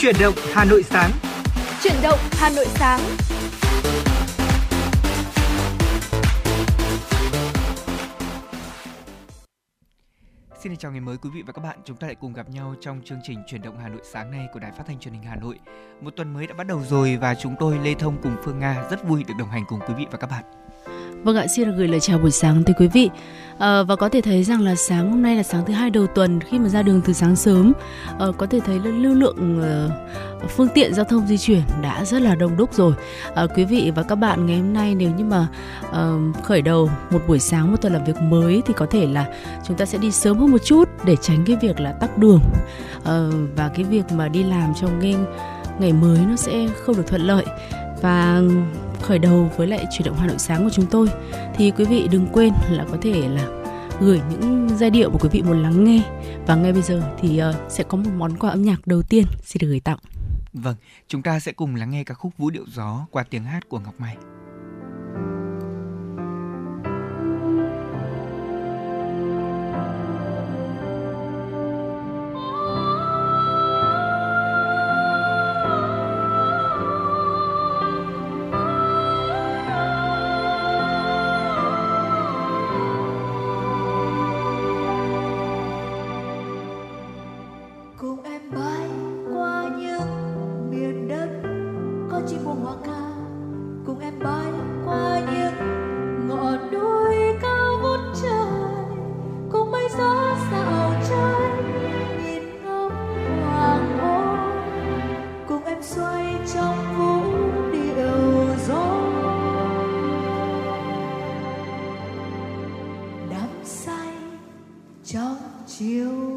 Chuyển động Hà Nội sáng. Chuyển động Hà Nội sáng. Xin chào ngày mới quý vị và các bạn. Chúng ta lại cùng gặp nhau trong chương trình Chuyển động Hà Nội sáng nay của Đài Phát thanh Truyền hình Hà Nội. Một tuần mới đã bắt đầu rồi và chúng tôi Lê Thông cùng Phương Nga rất vui được đồng hành cùng quý vị và các bạn. Vâng ạ, xin được gửi lời chào buổi sáng tới quý vị. À, và có thể thấy rằng là sáng hôm nay là sáng thứ hai đầu tuần khi mà ra đường từ sáng sớm, à, có thể thấy là lưu lượng uh, phương tiện giao thông di chuyển đã rất là đông đúc rồi. À, quý vị và các bạn ngày hôm nay nếu như mà uh, khởi đầu một buổi sáng một tuần làm việc mới thì có thể là chúng ta sẽ đi sớm hơn một chút để tránh cái việc là tắc đường uh, và cái việc mà đi làm trong ngày ngày mới nó sẽ không được thuận lợi và khởi đầu với lại chuyển động Hà Nội sáng của chúng tôi thì quý vị đừng quên là có thể là gửi những giai điệu của quý vị muốn lắng nghe và ngay bây giờ thì uh, sẽ có một món quà âm nhạc đầu tiên xin được gửi tặng. Vâng, chúng ta sẽ cùng lắng nghe ca khúc Vũ điệu gió qua tiếng hát của Ngọc Mai. 酒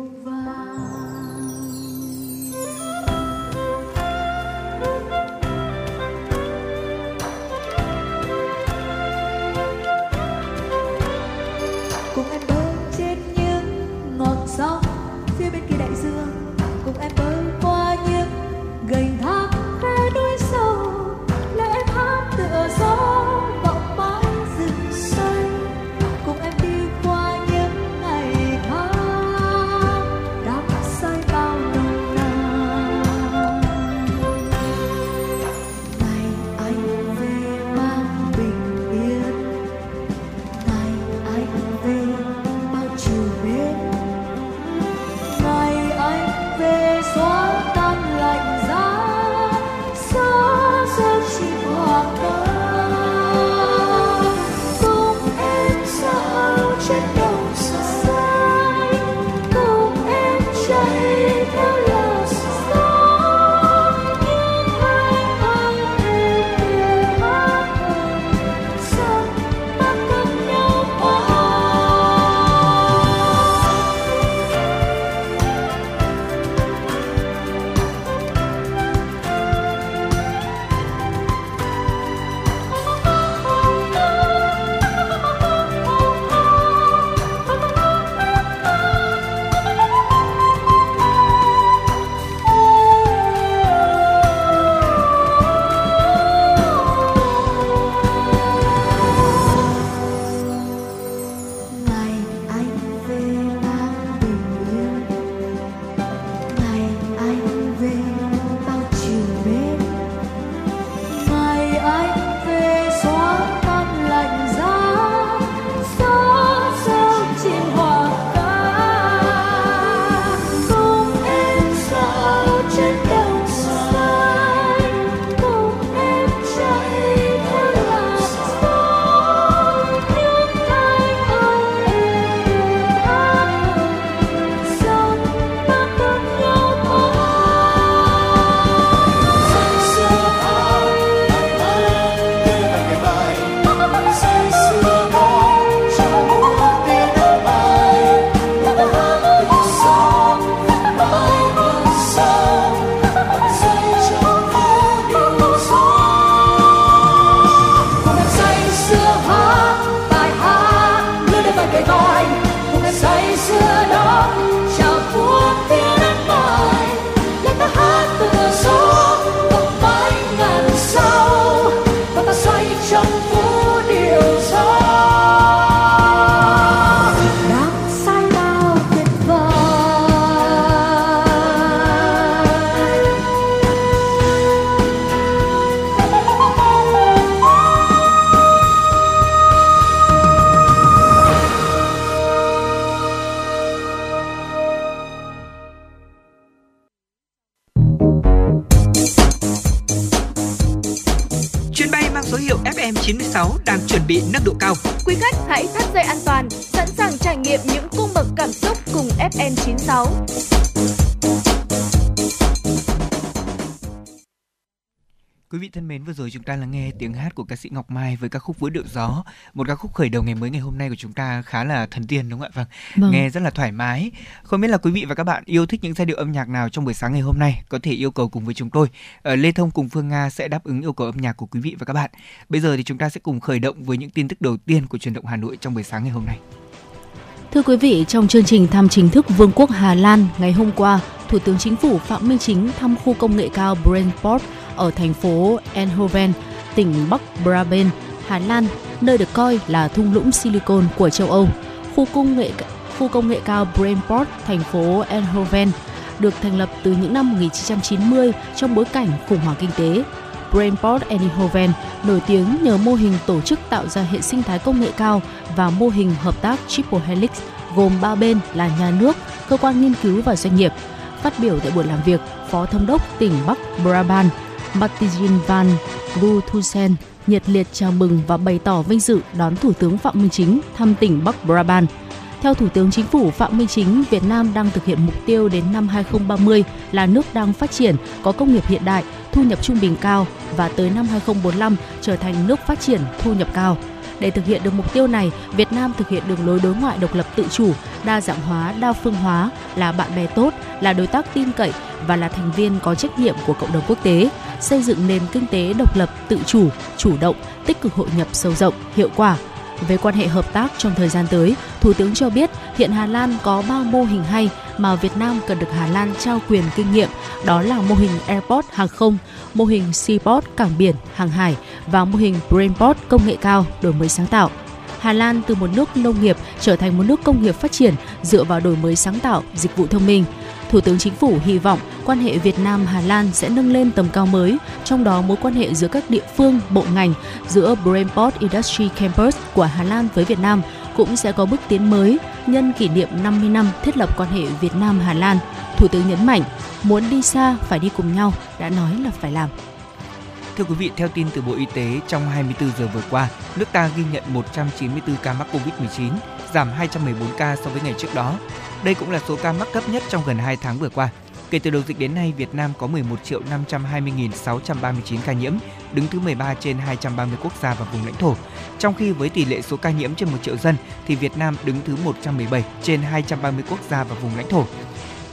mến, vừa rồi chúng ta là nghe tiếng hát của ca sĩ Ngọc Mai với ca khúc Vỡ điệu gió, một ca khúc khởi đầu ngày mới ngày hôm nay của chúng ta khá là thần tiên đúng không ạ? Vâng. vâng. Nghe rất là thoải mái. Không biết là quý vị và các bạn yêu thích những giai điệu âm nhạc nào trong buổi sáng ngày hôm nay, có thể yêu cầu cùng với chúng tôi. Ở ờ, Lê Thông cùng Phương Nga sẽ đáp ứng yêu cầu âm nhạc của quý vị và các bạn. Bây giờ thì chúng ta sẽ cùng khởi động với những tin tức đầu tiên của truyền động Hà Nội trong buổi sáng ngày hôm nay. Thưa quý vị, trong chương trình thăm chính thức Vương quốc Hà Lan ngày hôm qua, Thủ tướng Chính phủ Phạm Minh Chính thăm khu công nghệ cao Brainport ở thành phố Eindhoven, tỉnh Bắc Brabant, Hà Lan, nơi được coi là thung lũng silicon của châu Âu. Khu công nghệ khu công nghệ cao Brainport, thành phố Eindhoven được thành lập từ những năm 1990 trong bối cảnh khủng hoảng kinh tế. Brainport Eindhoven nổi tiếng nhờ mô hình tổ chức tạo ra hệ sinh thái công nghệ cao và mô hình hợp tác Triple Helix gồm ba bên là nhà nước, cơ quan nghiên cứu và doanh nghiệp. Phát biểu tại buổi làm việc, Phó Thống đốc tỉnh Bắc Brabant Martin van Guthusen nhiệt liệt chào mừng và bày tỏ vinh dự đón Thủ tướng Phạm Minh Chính thăm tỉnh Bắc Brabant. Theo Thủ tướng Chính phủ Phạm Minh Chính, Việt Nam đang thực hiện mục tiêu đến năm 2030 là nước đang phát triển, có công nghiệp hiện đại, thu nhập trung bình cao và tới năm 2045 trở thành nước phát triển thu nhập cao. Để thực hiện được mục tiêu này, Việt Nam thực hiện đường lối đối ngoại độc lập tự chủ, đa dạng hóa, đa phương hóa, là bạn bè tốt, là đối tác tin cậy và là thành viên có trách nhiệm của cộng đồng quốc tế, xây dựng nền kinh tế độc lập, tự chủ, chủ động, tích cực hội nhập sâu rộng, hiệu quả. Về quan hệ hợp tác trong thời gian tới, Thủ tướng cho biết hiện Hà Lan có 3 mô hình hay mà Việt Nam cần được Hà Lan trao quyền kinh nghiệm, đó là mô hình Airport hàng không, mô hình Seaport cảng biển, hàng hải và mô hình Brainport công nghệ cao, đổi mới sáng tạo. Hà Lan từ một nước nông nghiệp trở thành một nước công nghiệp phát triển dựa vào đổi mới sáng tạo, dịch vụ thông minh. Thủ tướng Chính phủ hy vọng quan hệ Việt Nam Hà Lan sẽ nâng lên tầm cao mới, trong đó mối quan hệ giữa các địa phương, bộ ngành, giữa Brainport Industry Campus của Hà Lan với Việt Nam cũng sẽ có bước tiến mới nhân kỷ niệm 50 năm thiết lập quan hệ Việt Nam Hà Lan. Thủ tướng nhấn mạnh, muốn đi xa phải đi cùng nhau, đã nói là phải làm. Thưa quý vị, theo tin từ Bộ Y tế, trong 24 giờ vừa qua, nước ta ghi nhận 194 ca mắc Covid-19, giảm 214 ca so với ngày trước đó. Đây cũng là số ca mắc thấp nhất trong gần 2 tháng vừa qua. Kể từ đầu dịch đến nay, Việt Nam có 11 triệu 520.639 ca nhiễm, đứng thứ 13 trên 230 quốc gia và vùng lãnh thổ. Trong khi với tỷ lệ số ca nhiễm trên 1 triệu dân thì Việt Nam đứng thứ 117 trên 230 quốc gia và vùng lãnh thổ.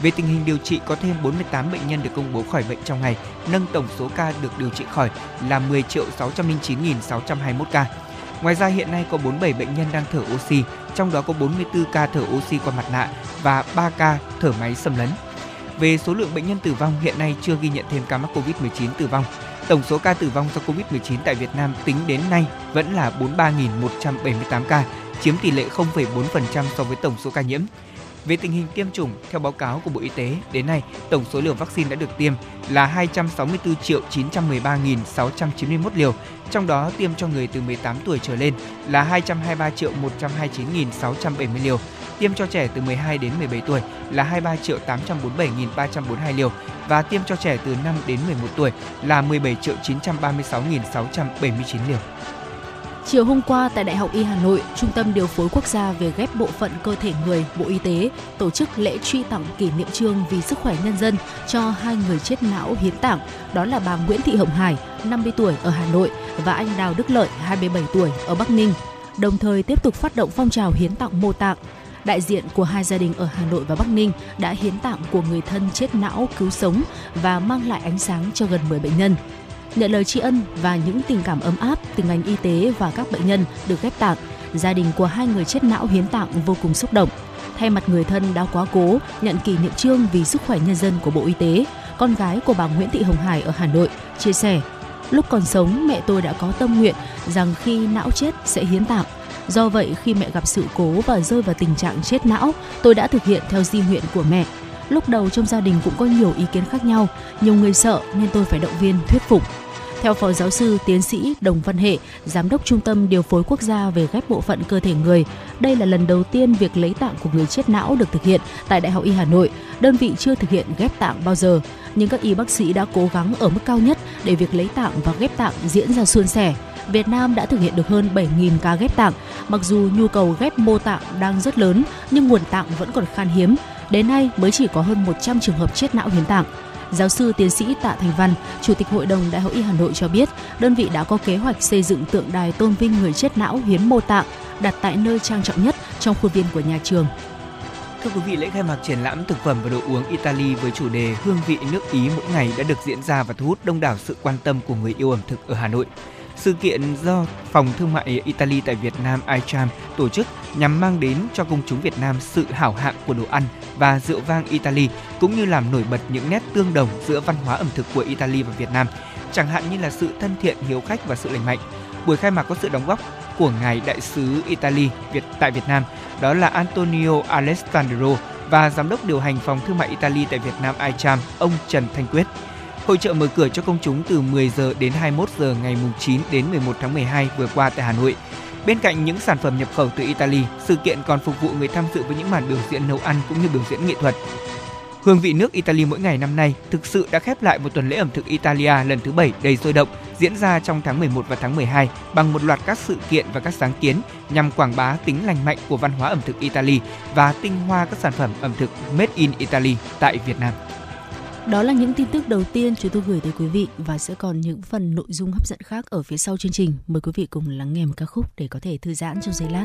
Về tình hình điều trị, có thêm 48 bệnh nhân được công bố khỏi bệnh trong ngày, nâng tổng số ca được điều trị khỏi là 10 triệu 609.621 ca. Ngoài ra hiện nay có 47 bệnh nhân đang thở oxy, trong đó có 44 ca thở oxy qua mặt nạ và 3 ca thở máy xâm lấn. Về số lượng bệnh nhân tử vong hiện nay chưa ghi nhận thêm ca mắc Covid-19 tử vong. Tổng số ca tử vong do Covid-19 tại Việt Nam tính đến nay vẫn là 43.178 ca, chiếm tỷ lệ 0,4% so với tổng số ca nhiễm. Về tình hình tiêm chủng, theo báo cáo của Bộ Y tế, đến nay tổng số liều vaccine đã được tiêm là 264 triệu 913.691 liều, trong đó tiêm cho người từ 18 tuổi trở lên là 223 triệu 129.670 liều, tiêm cho trẻ từ 12 đến 17 tuổi là 23 triệu 847.342 liều và tiêm cho trẻ từ 5 đến 11 tuổi là 17 triệu 936.679 liều. Chiều hôm qua tại Đại học Y Hà Nội, Trung tâm Điều phối Quốc gia về ghép bộ phận cơ thể người, Bộ Y tế tổ chức lễ truy tặng kỷ niệm trương vì sức khỏe nhân dân cho hai người chết não hiến tặng, đó là bà Nguyễn Thị Hồng Hải, 50 tuổi ở Hà Nội và anh Đào Đức Lợi, 27 tuổi ở Bắc Ninh. Đồng thời tiếp tục phát động phong trào hiến tặng mô tạng. Đại diện của hai gia đình ở Hà Nội và Bắc Ninh đã hiến tạng của người thân chết não cứu sống và mang lại ánh sáng cho gần 10 bệnh nhân nhận lời tri ân và những tình cảm ấm áp từ ngành y tế và các bệnh nhân được ghép tạng, gia đình của hai người chết não hiến tạng vô cùng xúc động. Thay mặt người thân đã quá cố nhận kỷ niệm trương vì sức khỏe nhân dân của Bộ Y tế, con gái của bà Nguyễn Thị Hồng Hải ở Hà Nội chia sẻ, lúc còn sống mẹ tôi đã có tâm nguyện rằng khi não chết sẽ hiến tạng. Do vậy khi mẹ gặp sự cố và rơi vào tình trạng chết não, tôi đã thực hiện theo di nguyện của mẹ. Lúc đầu trong gia đình cũng có nhiều ý kiến khác nhau, nhiều người sợ nên tôi phải động viên thuyết phục Theo Phó Giáo sư Tiến sĩ Đồng Văn Hệ, Giám đốc Trung tâm Điều phối Quốc gia về ghép bộ phận cơ thể người, đây là lần đầu tiên việc lấy tạng của người chết não được thực hiện tại Đại học Y Hà Nội. Đơn vị chưa thực hiện ghép tạng bao giờ, nhưng các y bác sĩ đã cố gắng ở mức cao nhất để việc lấy tạng và ghép tạng diễn ra suôn sẻ. Việt Nam đã thực hiện được hơn 7.000 ca ghép tạng. Mặc dù nhu cầu ghép mô tạng đang rất lớn, nhưng nguồn tạng vẫn còn khan hiếm. Đến nay mới chỉ có hơn 100 trường hợp chết não hiến tạng. Giáo sư tiến sĩ Tạ Thành Văn, Chủ tịch Hội đồng Đại học Y Hà Nội cho biết, đơn vị đã có kế hoạch xây dựng tượng đài tôn vinh người chết não hiến mô tạng đặt tại nơi trang trọng nhất trong khuôn viên của nhà trường. Thưa quý vị, lễ khai mạc triển lãm thực phẩm và đồ uống Italy với chủ đề Hương vị nước Ý mỗi ngày đã được diễn ra và thu hút đông đảo sự quan tâm của người yêu ẩm thực ở Hà Nội. Sự kiện do Phòng Thương mại Italy tại Việt Nam iCham tổ chức nhằm mang đến cho công chúng Việt Nam sự hảo hạng của đồ ăn và rượu vang Italy cũng như làm nổi bật những nét tương đồng giữa văn hóa ẩm thực của Italy và Việt Nam, chẳng hạn như là sự thân thiện, hiếu khách và sự lành mạnh. Buổi khai mạc có sự đóng góp của ngài đại sứ Italy Việt tại Việt Nam, đó là Antonio Alessandro và giám đốc điều hành phòng thương mại Italy tại Việt Nam iCham, ông Trần Thanh Quyết. Hội trợ mở cửa cho công chúng từ 10 giờ đến 21 giờ ngày 9 đến 11 tháng 12 vừa qua tại Hà Nội. Bên cạnh những sản phẩm nhập khẩu từ Italy, sự kiện còn phục vụ người tham dự với những màn biểu diễn nấu ăn cũng như biểu diễn nghệ thuật. Hương vị nước Italy mỗi ngày năm nay thực sự đã khép lại một tuần lễ ẩm thực Italia lần thứ 7 đầy sôi động, diễn ra trong tháng 11 và tháng 12 bằng một loạt các sự kiện và các sáng kiến nhằm quảng bá tính lành mạnh của văn hóa ẩm thực Italy và tinh hoa các sản phẩm ẩm thực made in Italy tại Việt Nam. Đó là những tin tức đầu tiên chúng tôi gửi tới quý vị và sẽ còn những phần nội dung hấp dẫn khác ở phía sau chương trình. Mời quý vị cùng lắng nghe một ca khúc để có thể thư giãn trong giây lát.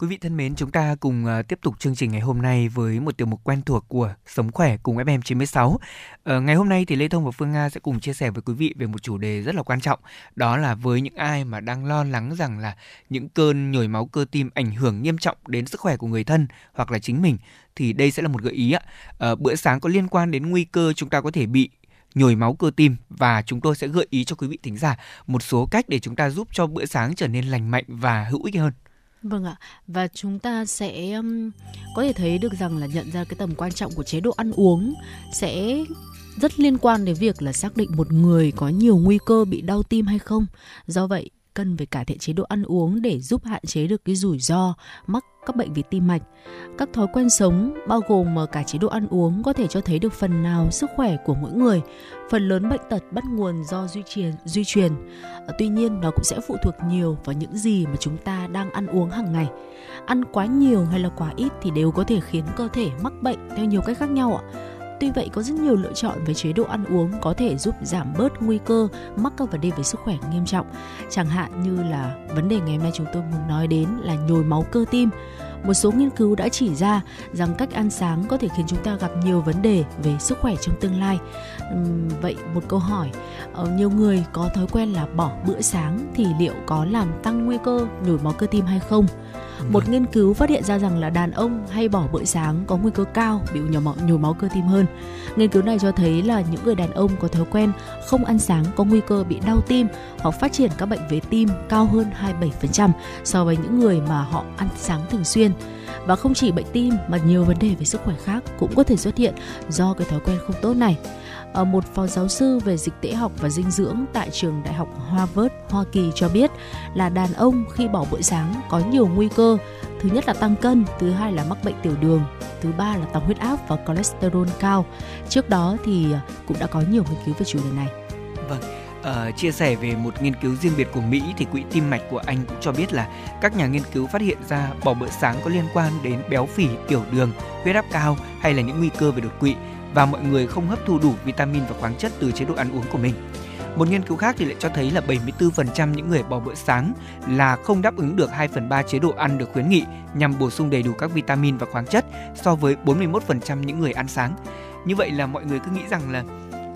Quý vị thân mến, chúng ta cùng uh, tiếp tục chương trình ngày hôm nay với một tiểu mục quen thuộc của Sống khỏe cùng FM 96. Uh, ngày hôm nay thì Lê Thông và Phương Nga sẽ cùng chia sẻ với quý vị về một chủ đề rất là quan trọng, đó là với những ai mà đang lo lắng rằng là những cơn nhồi máu cơ tim ảnh hưởng nghiêm trọng đến sức khỏe của người thân hoặc là chính mình thì đây sẽ là một gợi ý ạ. Uh, bữa sáng có liên quan đến nguy cơ chúng ta có thể bị nhồi máu cơ tim và chúng tôi sẽ gợi ý cho quý vị thính giả một số cách để chúng ta giúp cho bữa sáng trở nên lành mạnh và hữu ích hơn. Vâng ạ, và chúng ta sẽ um, có thể thấy được rằng là nhận ra cái tầm quan trọng của chế độ ăn uống sẽ rất liên quan đến việc là xác định một người có nhiều nguy cơ bị đau tim hay không. Do vậy, cần về cải thiện chế độ ăn uống để giúp hạn chế được cái rủi ro mắc các bệnh về tim mạch. Các thói quen sống bao gồm ờ, cả chế độ ăn uống có thể cho thấy được phần nào sức khỏe của mỗi người. Phần lớn bệnh tật bắt nguồn do duy truyền, duy truyền. Ờ, tuy nhiên nó cũng sẽ phụ thuộc nhiều vào những gì mà chúng ta đang ăn uống hàng ngày. Ăn quá nhiều hay là quá ít thì đều có thể khiến cơ thể mắc bệnh theo nhiều cách khác nhau ạ. Tuy vậy có rất nhiều lựa chọn về chế độ ăn uống có thể giúp giảm bớt nguy cơ mắc các vấn đề về sức khỏe nghiêm trọng. Chẳng hạn như là vấn đề ngày hôm nay chúng tôi muốn nói đến là nhồi máu cơ tim. Một số nghiên cứu đã chỉ ra rằng cách ăn sáng có thể khiến chúng ta gặp nhiều vấn đề về sức khỏe trong tương lai. Vậy một câu hỏi, ờ, nhiều người có thói quen là bỏ bữa sáng thì liệu có làm tăng nguy cơ nhồi máu cơ tim hay không? Ừ. Một nghiên cứu phát hiện ra rằng là đàn ông hay bỏ bữa sáng có nguy cơ cao bị nhồi máu, nhồi máu cơ tim hơn. Nghiên cứu này cho thấy là những người đàn ông có thói quen không ăn sáng có nguy cơ bị đau tim hoặc phát triển các bệnh về tim cao hơn 27% so với những người mà họ ăn sáng thường xuyên và không chỉ bệnh tim mà nhiều vấn đề về sức khỏe khác cũng có thể xuất hiện do cái thói quen không tốt này. Ở một phó giáo sư về dịch tễ học và dinh dưỡng tại trường đại học Harvard, Hoa Kỳ cho biết là đàn ông khi bỏ bữa sáng có nhiều nguy cơ. Thứ nhất là tăng cân, thứ hai là mắc bệnh tiểu đường, thứ ba là tăng huyết áp và cholesterol cao. Trước đó thì ờ, cũng đã có nhiều nghiên cứu về chủ đề này. Vâng, Uh, chia sẻ về một nghiên cứu riêng biệt của Mỹ thì quỹ tim mạch của Anh cũng cho biết là các nhà nghiên cứu phát hiện ra bỏ bữa sáng có liên quan đến béo phì, tiểu đường, huyết áp cao hay là những nguy cơ về đột quỵ và mọi người không hấp thu đủ vitamin và khoáng chất từ chế độ ăn uống của mình. Một nghiên cứu khác thì lại cho thấy là 74% những người bỏ bữa sáng là không đáp ứng được 2 phần 3 chế độ ăn được khuyến nghị nhằm bổ sung đầy đủ các vitamin và khoáng chất so với 41% những người ăn sáng. Như vậy là mọi người cứ nghĩ rằng là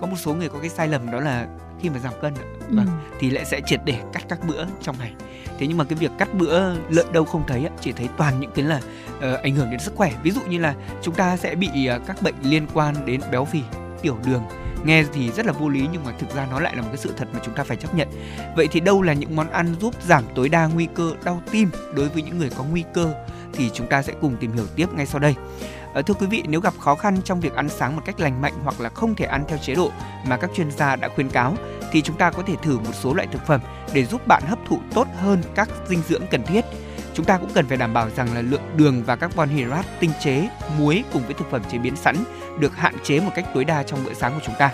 có một số người có cái sai lầm đó là khi mà giảm cân ừ. vâng, thì lại sẽ triệt để cắt các bữa trong ngày. Thế nhưng mà cái việc cắt bữa lợn đâu không thấy chỉ thấy toàn những cái là uh, ảnh hưởng đến sức khỏe. Ví dụ như là chúng ta sẽ bị uh, các bệnh liên quan đến béo phì tiểu đường. Nghe thì rất là vô lý nhưng mà thực ra nó lại là một cái sự thật mà chúng ta phải chấp nhận. Vậy thì đâu là những món ăn giúp giảm tối đa nguy cơ đau tim đối với những người có nguy cơ? Thì chúng ta sẽ cùng tìm hiểu tiếp ngay sau đây Ờ, thưa quý vị, nếu gặp khó khăn trong việc ăn sáng một cách lành mạnh hoặc là không thể ăn theo chế độ mà các chuyên gia đã khuyên cáo thì chúng ta có thể thử một số loại thực phẩm để giúp bạn hấp thụ tốt hơn các dinh dưỡng cần thiết. Chúng ta cũng cần phải đảm bảo rằng là lượng đường và carbon hydrate tinh chế, muối cùng với thực phẩm chế biến sẵn được hạn chế một cách tối đa trong bữa sáng của chúng ta.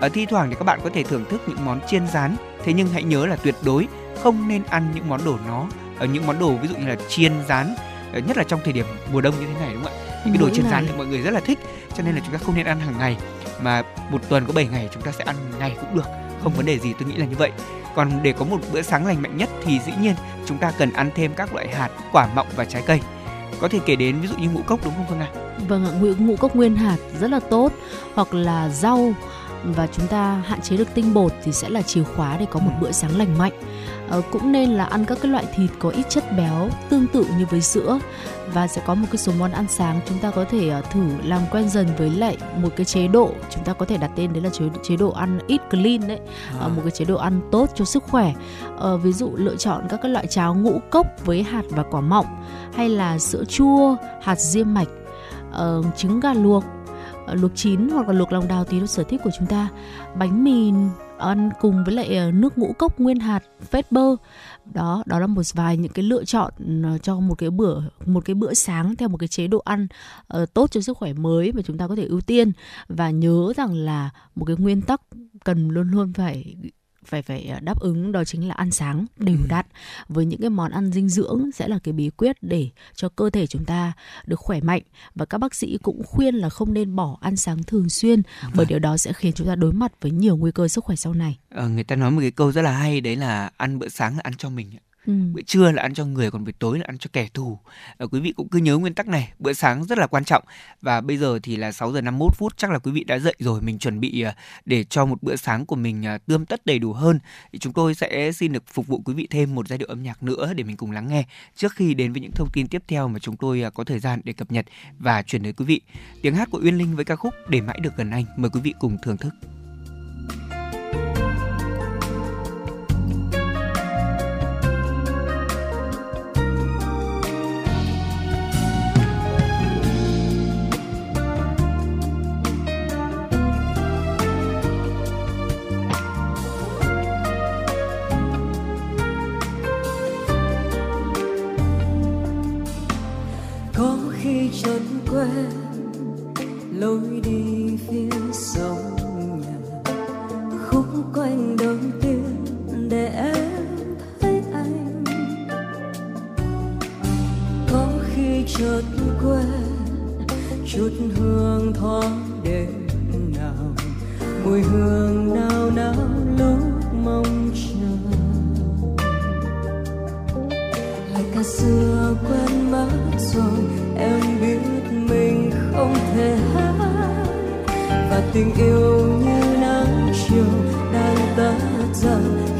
Ở thi thoảng thì các bạn có thể thưởng thức những món chiên rán, thế nhưng hãy nhớ là tuyệt đối không nên ăn những món đồ nó ở những món đồ ví dụ như là chiên rán nhất là trong thời điểm mùa đông như thế này đúng không ạ? những cái đồ chiên rán thì mọi người rất là thích cho nên là chúng ta không nên ăn hàng ngày mà một tuần có 7 ngày chúng ta sẽ ăn ngày cũng được không vấn đề gì tôi nghĩ là như vậy còn để có một bữa sáng lành mạnh nhất thì dĩ nhiên chúng ta cần ăn thêm các loại hạt quả mọng và trái cây có thể kể đến ví dụ như ngũ cốc đúng không Phương Nga? Vâng ạ, ngũ, ngũ cốc nguyên hạt rất là tốt hoặc là rau và chúng ta hạn chế được tinh bột thì sẽ là chìa khóa để có một bữa sáng lành mạnh. Ờ, cũng nên là ăn các cái loại thịt có ít chất béo tương tự như với sữa và sẽ có một cái số món ăn sáng chúng ta có thể uh, thử làm quen dần với lại một cái chế độ chúng ta có thể đặt tên đấy là chế, chế độ ăn eat clean đấy à. uh, một cái chế độ ăn tốt cho sức khỏe uh, ví dụ lựa chọn các cái loại cháo ngũ cốc với hạt và quả mọng hay là sữa chua hạt diêm mạch trứng gà luộc luộc chín hoặc là luộc lòng đào tùy theo sở thích của chúng ta. Bánh mì ăn cùng với lại ờ, nước ngũ cốc nguyên hạt phết bơ. Đó đó là một vài những cái lựa chọn ờ, cho một cái bữa một cái bữa sáng theo một cái chế độ ăn uh, tốt cho sức khỏe mới mà chúng ta có thể ưu tiên. Và nhớ rằng là một cái nguyên tắc cần luôn luôn phải phải phải đáp ứng đó chính là ăn sáng đều ừ. đặn với những cái món ăn dinh dưỡng sẽ là cái bí quyết để cho cơ thể chúng ta được khỏe mạnh và các bác sĩ cũng khuyên là không nên bỏ ăn sáng thường xuyên vâng. bởi điều đó sẽ khiến chúng ta đối mặt với nhiều nguy cơ sức khỏe sau này. Ờ, người ta nói một cái câu rất là hay đấy là ăn bữa sáng là ăn cho mình Ừ. bữa trưa là ăn cho người còn buổi tối là ăn cho kẻ thù. À, quý vị cũng cứ nhớ nguyên tắc này bữa sáng rất là quan trọng. Và bây giờ thì là 6 giờ 51 phút chắc là quý vị đã dậy rồi mình chuẩn bị ờ, để cho một bữa sáng của mình ờ, tươm tất đầy đủ hơn. Thì chúng tôi sẽ xin được phục vụ quý vị thêm một giai điệu âm nhạc nữa để mình cùng lắng nghe trước khi đến với những thông tin tiếp theo mà chúng tôi có thời gian để cập nhật và chuyển đến quý vị. Tiếng hát của Uyên Linh với ca khúc để mãi được gần anh mời quý vị cùng thưởng thức. quên lối đi phía sau nhà. Khúc quanh đầu tiên để em thấy anh. Có khi chợt quên chút hương thoáng đêm nào. Mùi hương nao nao lúc mong chờ. Lại cả xưa quên mất rồi, em không thể hát. Và tình yêu như nắng chiều đang tắt dần.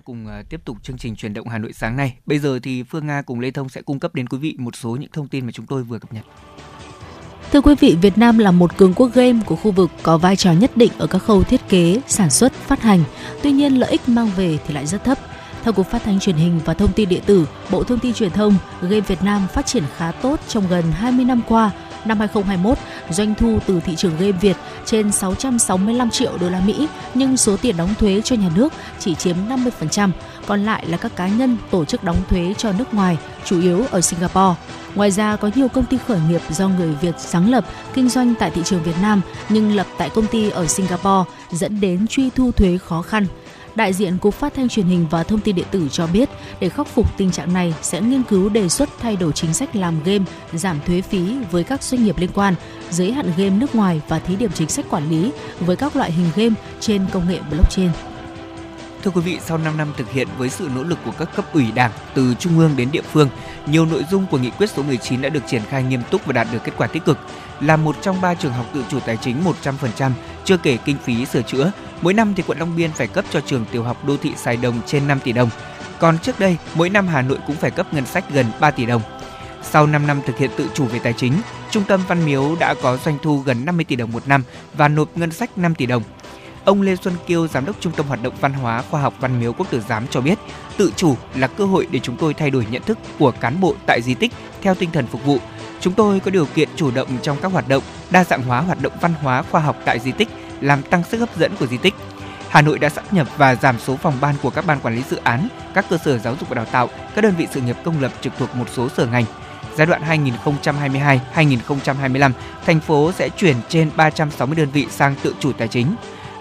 ta cùng ờ, tiếp tục chương trình truyền động Hà Nội sáng nay. Bây giờ thì Phương Nga cùng Lê Thông sẽ cung cấp đến quý vị một số những thông tin mà chúng tôi vừa cập nhật. Thưa quý vị, Việt Nam là một cường quốc game của khu vực có vai trò nhất định ở các khâu thiết kế, sản xuất, phát hành. Tuy nhiên, lợi ích mang về thì lại rất thấp. Theo Cục Phát thanh Truyền hình và Thông tin Điện tử, Bộ Thông tin Truyền thông, game Việt Nam phát triển khá tốt trong gần 20 năm qua. Năm 2021, doanh thu từ thị trường game Việt trên 665 triệu đô la Mỹ, nhưng số tiền đóng thuế cho nhà nước chỉ chiếm 50%, còn lại là các cá nhân tổ chức đóng thuế cho nước ngoài, chủ yếu ở Singapore. Ngoài ra có nhiều công ty khởi nghiệp do người Việt sáng lập, kinh doanh tại thị trường Việt Nam nhưng lập tại công ty ở Singapore dẫn đến truy thu thuế khó khăn. Đại diện Cục Phát thanh Truyền hình và Thông tin Điện tử cho biết, để khắc phục tình trạng này sẽ nghiên cứu đề xuất thay đổi chính sách làm game, giảm thuế phí với các doanh nghiệp liên quan, giới hạn game nước ngoài và thí điểm chính sách quản lý với các loại hình game trên công nghệ blockchain. Thưa quý vị, sau 5 năm thực hiện với sự nỗ lực của các cấp ủy Đảng từ trung ương đến địa phương, nhiều nội dung của nghị quyết số 19 đã được triển khai nghiêm túc và đạt được kết quả tích cực. Là một trong ba trường học tự chủ tài chính 100%, chưa kể kinh phí sửa chữa, mỗi năm thì quận Long Biên phải cấp cho trường tiểu học đô thị Sài Đồng trên 5 tỷ đồng. Còn trước đây, mỗi năm Hà Nội cũng phải cấp ngân sách gần 3 tỷ đồng. Sau 5 năm thực hiện tự chủ về tài chính, Trung tâm Văn Miếu đã có doanh thu gần 50 tỷ đồng một năm và nộp ngân sách 5 tỷ đồng. Ông Lê Xuân Kiêu, giám đốc Trung tâm Hoạt động Văn hóa Khoa học Văn Miếu Quốc Tử Giám cho biết, tự chủ là cơ hội để chúng tôi thay đổi nhận thức của cán bộ tại di tích theo tinh thần phục vụ. Chúng tôi có điều kiện chủ động trong các hoạt động, đa dạng hóa hoạt động văn hóa khoa học tại di tích, làm tăng sức hấp dẫn của di tích. Hà Nội đã sắp nhập và giảm số phòng ban của các ban quản lý dự án, các cơ sở giáo dục và đào tạo, các đơn vị sự nghiệp công lập trực thuộc một số sở ngành. Giai đoạn 2022-2025, thành phố sẽ chuyển trên 360 đơn vị sang tự chủ tài chính.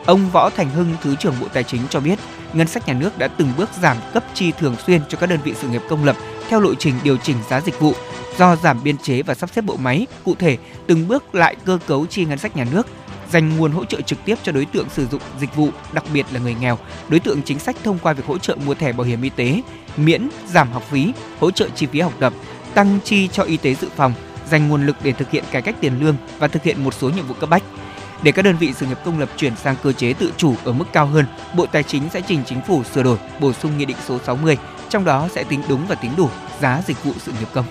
Ông Võ Thành Hưng, Thứ trưởng Bộ Tài chính cho biết, ngân sách nhà nước đã từng bước giảm cấp chi thường xuyên cho các đơn vị sự nghiệp công lập theo lộ trình điều chỉnh giá dịch vụ do giảm biên chế và sắp xếp bộ máy, cụ thể từng bước lại cơ cấu chi ngân sách nhà nước, dành nguồn hỗ trợ trực tiếp cho đối tượng sử dụng dịch vụ, đặc biệt là người nghèo, đối tượng chính sách thông qua việc hỗ trợ mua thẻ bảo hiểm y tế, miễn giảm học phí, hỗ trợ chi phí học tập, tăng chi cho y tế dự phòng, dành nguồn lực để thực hiện cải cách tiền lương và thực hiện một số nhiệm vụ cấp bách. Để các đơn vị sự nghiệp công lập chuyển sang cơ chế tự chủ ở mức cao hơn, Bộ Tài chính sẽ trình chính phủ sửa đổi, bổ sung nghị định số 60, trong đó sẽ tính đúng và tính đủ giá dịch vụ sự nghiệp công.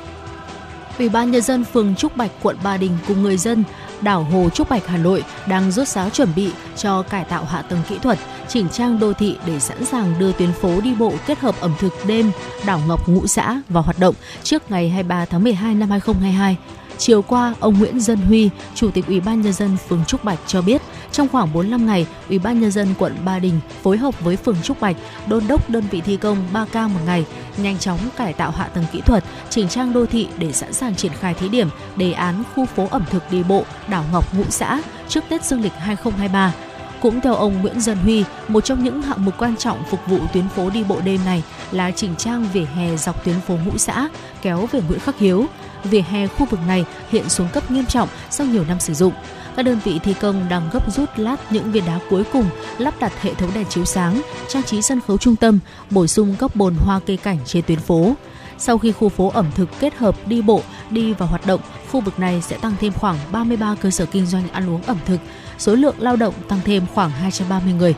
Ủy ban nhân dân phường Trúc Bạch, quận Ba Đình cùng người dân đảo Hồ Trúc Bạch, Hà Nội đang rốt ráo chuẩn bị cho cải tạo hạ tầng kỹ thuật, chỉnh trang đô thị để sẵn sàng đưa tuyến phố đi bộ kết hợp ẩm thực đêm đảo Ngọc Ngũ Xã vào hoạt động trước ngày 23 tháng 12 năm 2022. Chiều qua, ông Nguyễn Dân Huy, Chủ tịch Ủy ban nhân dân phường Trúc Bạch cho biết, trong khoảng 45 ngày, Ủy ban nhân dân quận Ba Đình phối hợp với phường Trúc Bạch đôn đốc đơn vị thi công 3 ca một ngày, nhanh chóng cải tạo hạ tầng kỹ thuật, chỉnh trang đô thị để sẵn sàng triển khai thí điểm đề án khu phố ẩm thực đi bộ đảo Ngọc Ngũ Xã trước Tết Dương lịch 2023. Cũng theo ông Nguyễn Dân Huy, một trong những hạng mục quan trọng phục vụ tuyến phố đi bộ đêm này là chỉnh trang vỉa hè dọc tuyến phố Ngũ Xã kéo về Nguyễn Khắc Hiếu. Vỉa hè khu vực này hiện xuống cấp nghiêm trọng sau nhiều năm sử dụng. Các đơn vị thi công đang gấp rút lát những viên đá cuối cùng, lắp đặt hệ thống đèn chiếu sáng, trang trí sân khấu trung tâm, bổ sung các bồn hoa cây cảnh trên tuyến phố. Sau khi khu phố ẩm thực kết hợp đi bộ đi và hoạt động, khu vực này sẽ tăng thêm khoảng 33 cơ sở kinh doanh ăn uống ẩm thực, số lượng lao động tăng thêm khoảng 230 người.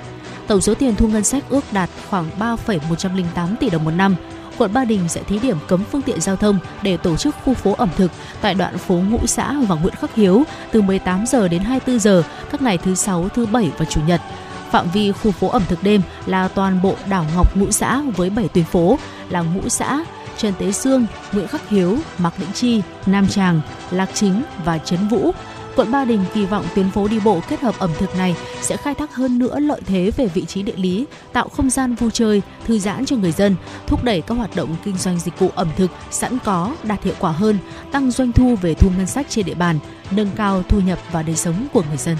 Tổng số tiền thu ngân sách ước đạt khoảng 3,108 tỷ đồng một năm. Quận Ba Đình sẽ thí điểm cấm phương tiện giao thông để tổ chức khu phố ẩm thực tại đoạn phố Ngũ Xã và Nguyễn Khắc Hiếu từ 18 giờ đến 24 giờ các ngày thứ sáu, thứ bảy và chủ nhật. Phạm vi khu phố ẩm thực đêm là toàn bộ đảo Ngọc Ngũ Xã với 7 tuyến phố là Ngũ Xã, Trần Tế Sương, Nguyễn Khắc Hiếu, Mạc Đĩnh Chi, Nam Tràng, Lạc Chính và Trấn Vũ. Quận Ba Đình kỳ vọng tuyến phố đi bộ kết hợp ẩm thực này sẽ khai thác hơn nữa lợi thế về vị trí địa lý, tạo không gian vui chơi, thư giãn cho người dân, thúc đẩy các hoạt động kinh doanh dịch vụ ẩm thực sẵn có đạt hiệu quả hơn, tăng doanh thu về thu ngân sách trên địa bàn, nâng cao thu nhập và đời sống của người dân.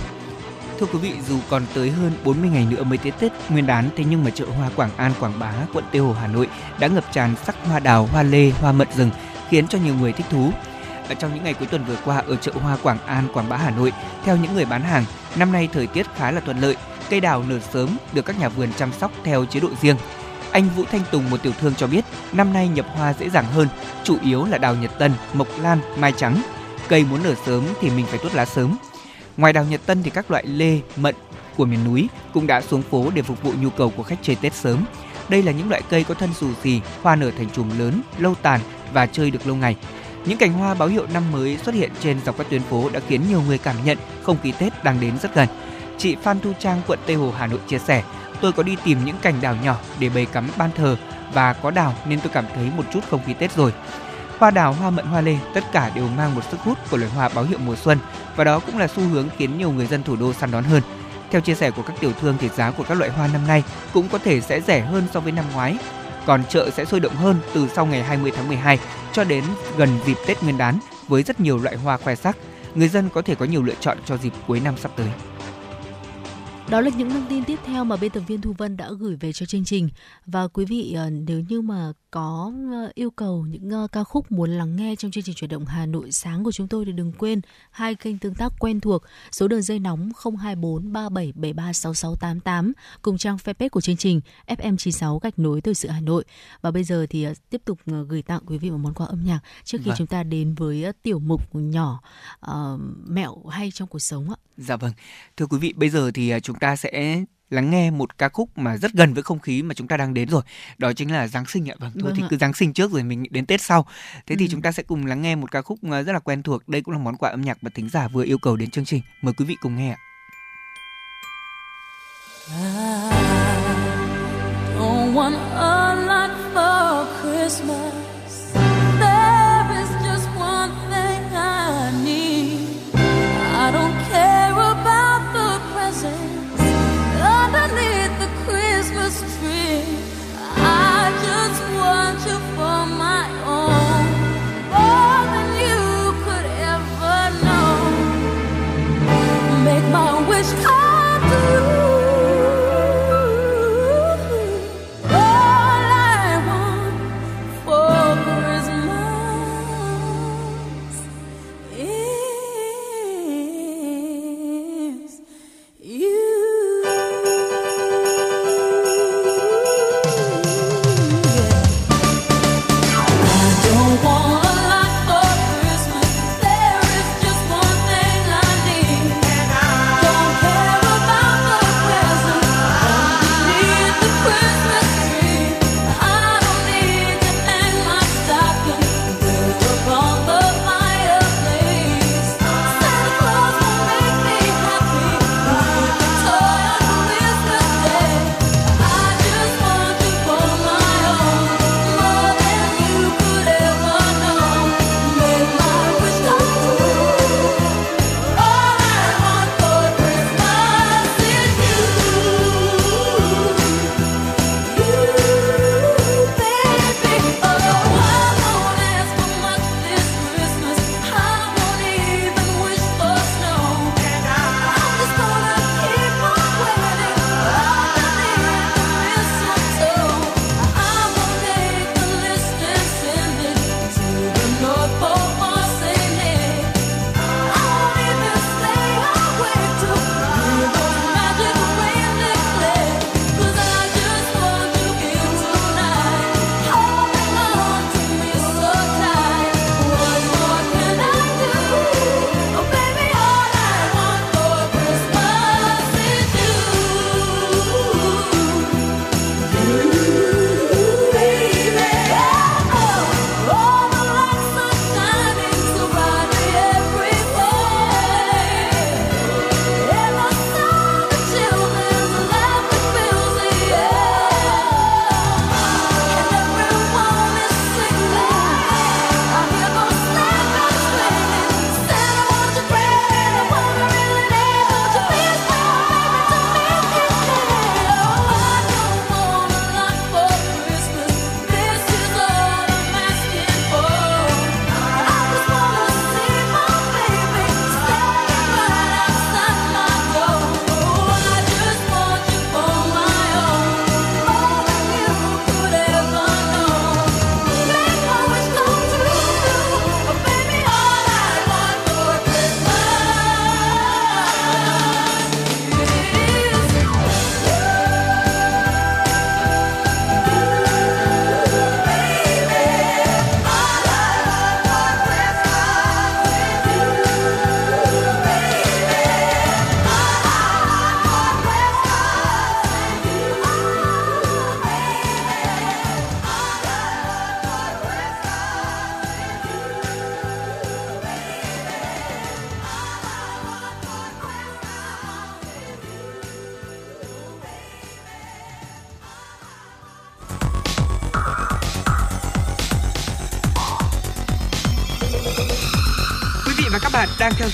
Thưa quý vị, dù còn tới hơn 40 ngày nữa mới tới Tết Nguyên đán, thế nhưng mà chợ hoa Quảng An, Quảng Bá, quận Tây Hồ, Hà Nội đã ngập tràn sắc hoa đào, hoa lê, hoa mận rừng, khiến cho nhiều người thích thú ở trong những ngày cuối tuần vừa qua ở chợ hoa Quảng An, Quảng Bá, Hà Nội, theo những người bán hàng, năm nay thời tiết khá là thuận lợi, cây đào nở sớm được các nhà vườn chăm sóc theo chế độ riêng. Anh Vũ Thanh Tùng, một tiểu thương cho biết, năm nay nhập hoa dễ dàng hơn, chủ yếu là đào Nhật Tân, mộc lan, mai trắng. Cây muốn nở sớm thì mình phải tuốt lá sớm. Ngoài đào Nhật Tân thì các loại lê, mận của miền núi cũng đã xuống phố để phục vụ nhu cầu của khách chơi Tết sớm. Đây là những loại cây có thân xù xì, hoa nở thành chùm lớn, lâu tàn và chơi được lâu ngày. Những cành hoa báo hiệu năm mới xuất hiện trên dọc các tuyến phố đã khiến nhiều người cảm nhận không khí Tết đang đến rất gần. Chị Phan Thu Trang, quận Tây Hồ, Hà Nội chia sẻ, tôi có đi tìm những cành đào nhỏ để bày cắm ban thờ và có đào nên tôi cảm thấy một chút không khí Tết rồi. Hoa đào, hoa mận, hoa lê tất cả đều mang một sức hút của loài hoa báo hiệu mùa xuân và đó cũng là xu hướng khiến nhiều người dân thủ đô săn đón hơn. Theo chia sẻ của các tiểu thương thì giá của các loại hoa năm nay cũng có thể sẽ rẻ hơn so với năm ngoái. Còn chợ sẽ sôi động hơn từ sau ngày 20 tháng 12 cho đến gần dịp Tết Nguyên đán với rất nhiều loại hoa khoe sắc. Người dân có thể có nhiều lựa chọn cho dịp cuối năm sắp tới. Đó là những thông tin tiếp theo mà biên tập viên Thu Vân đã gửi về cho chương trình. Và quý vị ờ, nếu như mà có ờ, yêu cầu những ờ, ca khúc muốn lắng nghe trong chương trình chuyển động Hà Nội sáng của chúng tôi thì đừng quên hai kênh tương tác quen thuộc số đường dây nóng 024 3773 6688 cùng trang fanpage của chương trình FM96 gạch nối từ sự Hà Nội. Và bây giờ thì tiếp tục gửi tặng quý vị một món quà âm nhạc trước khi vâng. chúng ta đến với tiểu mục nhỏ uh, mẹo hay trong cuộc sống ạ. Dạ vâng. Thưa quý vị, bây giờ thì chúng ta sẽ lắng nghe một ca khúc mà rất gần với không khí mà chúng ta đang đến rồi. Đó chính là giáng sinh ạ. Vâng thôi vâng thì ạ. cứ giáng sinh trước rồi mình đến tết sau. Thế ừ. thì chúng ta sẽ cùng lắng nghe một ca khúc ờ, rất là quen thuộc. Đây cũng là món quà âm nhạc mà thính giả vừa yêu cầu đến chương trình. Mời quý vị cùng nghe ạ. I don't want a lot for Christmas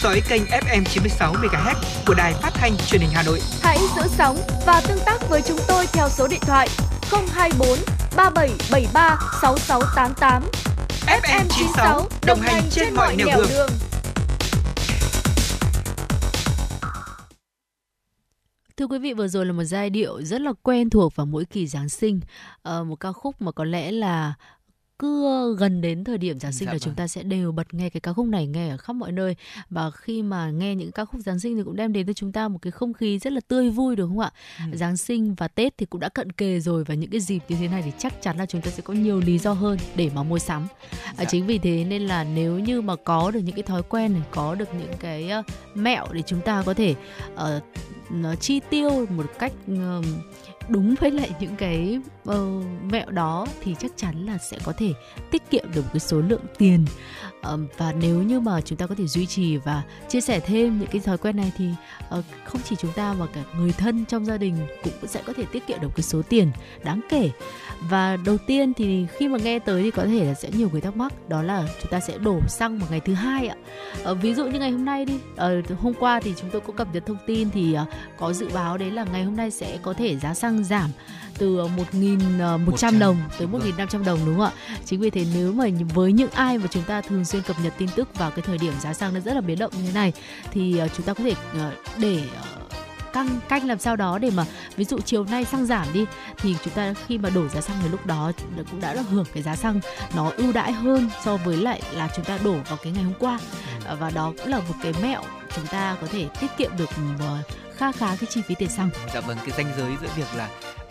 dõi kênh FM 96 MHz của đài phát thanh truyền hình Hà Nội. Hãy giữ sóng và tương tác với chúng tôi theo số điện thoại 024 3773 6688. FM 96 đồng hành trên mọi nẻo đường. đường. Thưa quý vị, vừa rồi là một giai điệu rất là quen thuộc vào mỗi kỳ Giáng sinh. À, một ca khúc mà có lẽ là cứ gần đến thời điểm Giáng sinh dạ là vâng. chúng ta sẽ đều bật nghe cái ca khúc này nghe ở khắp mọi nơi và khi mà nghe những ca khúc Giáng sinh thì cũng đem đến cho chúng ta một cái không khí rất là tươi vui đúng không ạ? Ừ. Giáng sinh và Tết thì cũng đã cận kề rồi và những cái dịp như thế này thì chắc chắn là chúng ta sẽ có nhiều lý do hơn để mà mua sắm. À, dạ. À, chính vì thế nên là nếu như mà có được những cái thói quen này, có được những cái uh, mẹo để chúng ta có thể uh, chi tiêu một cách uh, đúng với lại những cái uh, mẹo đó thì chắc chắn là sẽ có thể tiết kiệm được một cái số lượng tiền và nếu như mà chúng ta có thể duy trì và chia sẻ thêm những cái thói quen này thì ờ, không chỉ chúng ta mà cả người thân trong gia đình cũng sẽ có thể tiết kiệm được cái số tiền đáng kể. Và đầu tiên thì khi mà nghe tới thì có thể là sẽ nhiều người thắc mắc, đó là chúng ta sẽ đổ xăng vào ngày thứ hai ạ. Ờ, ví dụ như ngày hôm nay đi ờ, hôm qua thì chúng tôi cũng cập nhật thông tin thì có dự báo đấy là ngày hôm nay sẽ có thể giá xăng giảm từ 1.100 đồng tới 1.500 vâng. đồng đúng không ạ? Chính vì thế nếu mà với những ai mà chúng ta thường xuyên cập nhật tin tức vào cái thời điểm giá xăng nó rất là biến động như thế này thì ờ, chúng ta có thể ờ, để ờ, căng canh làm sao đó để mà ví dụ chiều nay xăng giảm đi thì chúng ta khi mà đổ giá xăng thì lúc đó cũng đã được hưởng cái giá xăng nó ưu đãi hơn so với lại là chúng ta đổ vào cái ngày hôm qua ừ. và đó cũng là một cái mẹo chúng ta có thể tiết kiệm được kha khá cái chi phí tiền xăng. Dạ vâng, cái ranh giới giữa việc là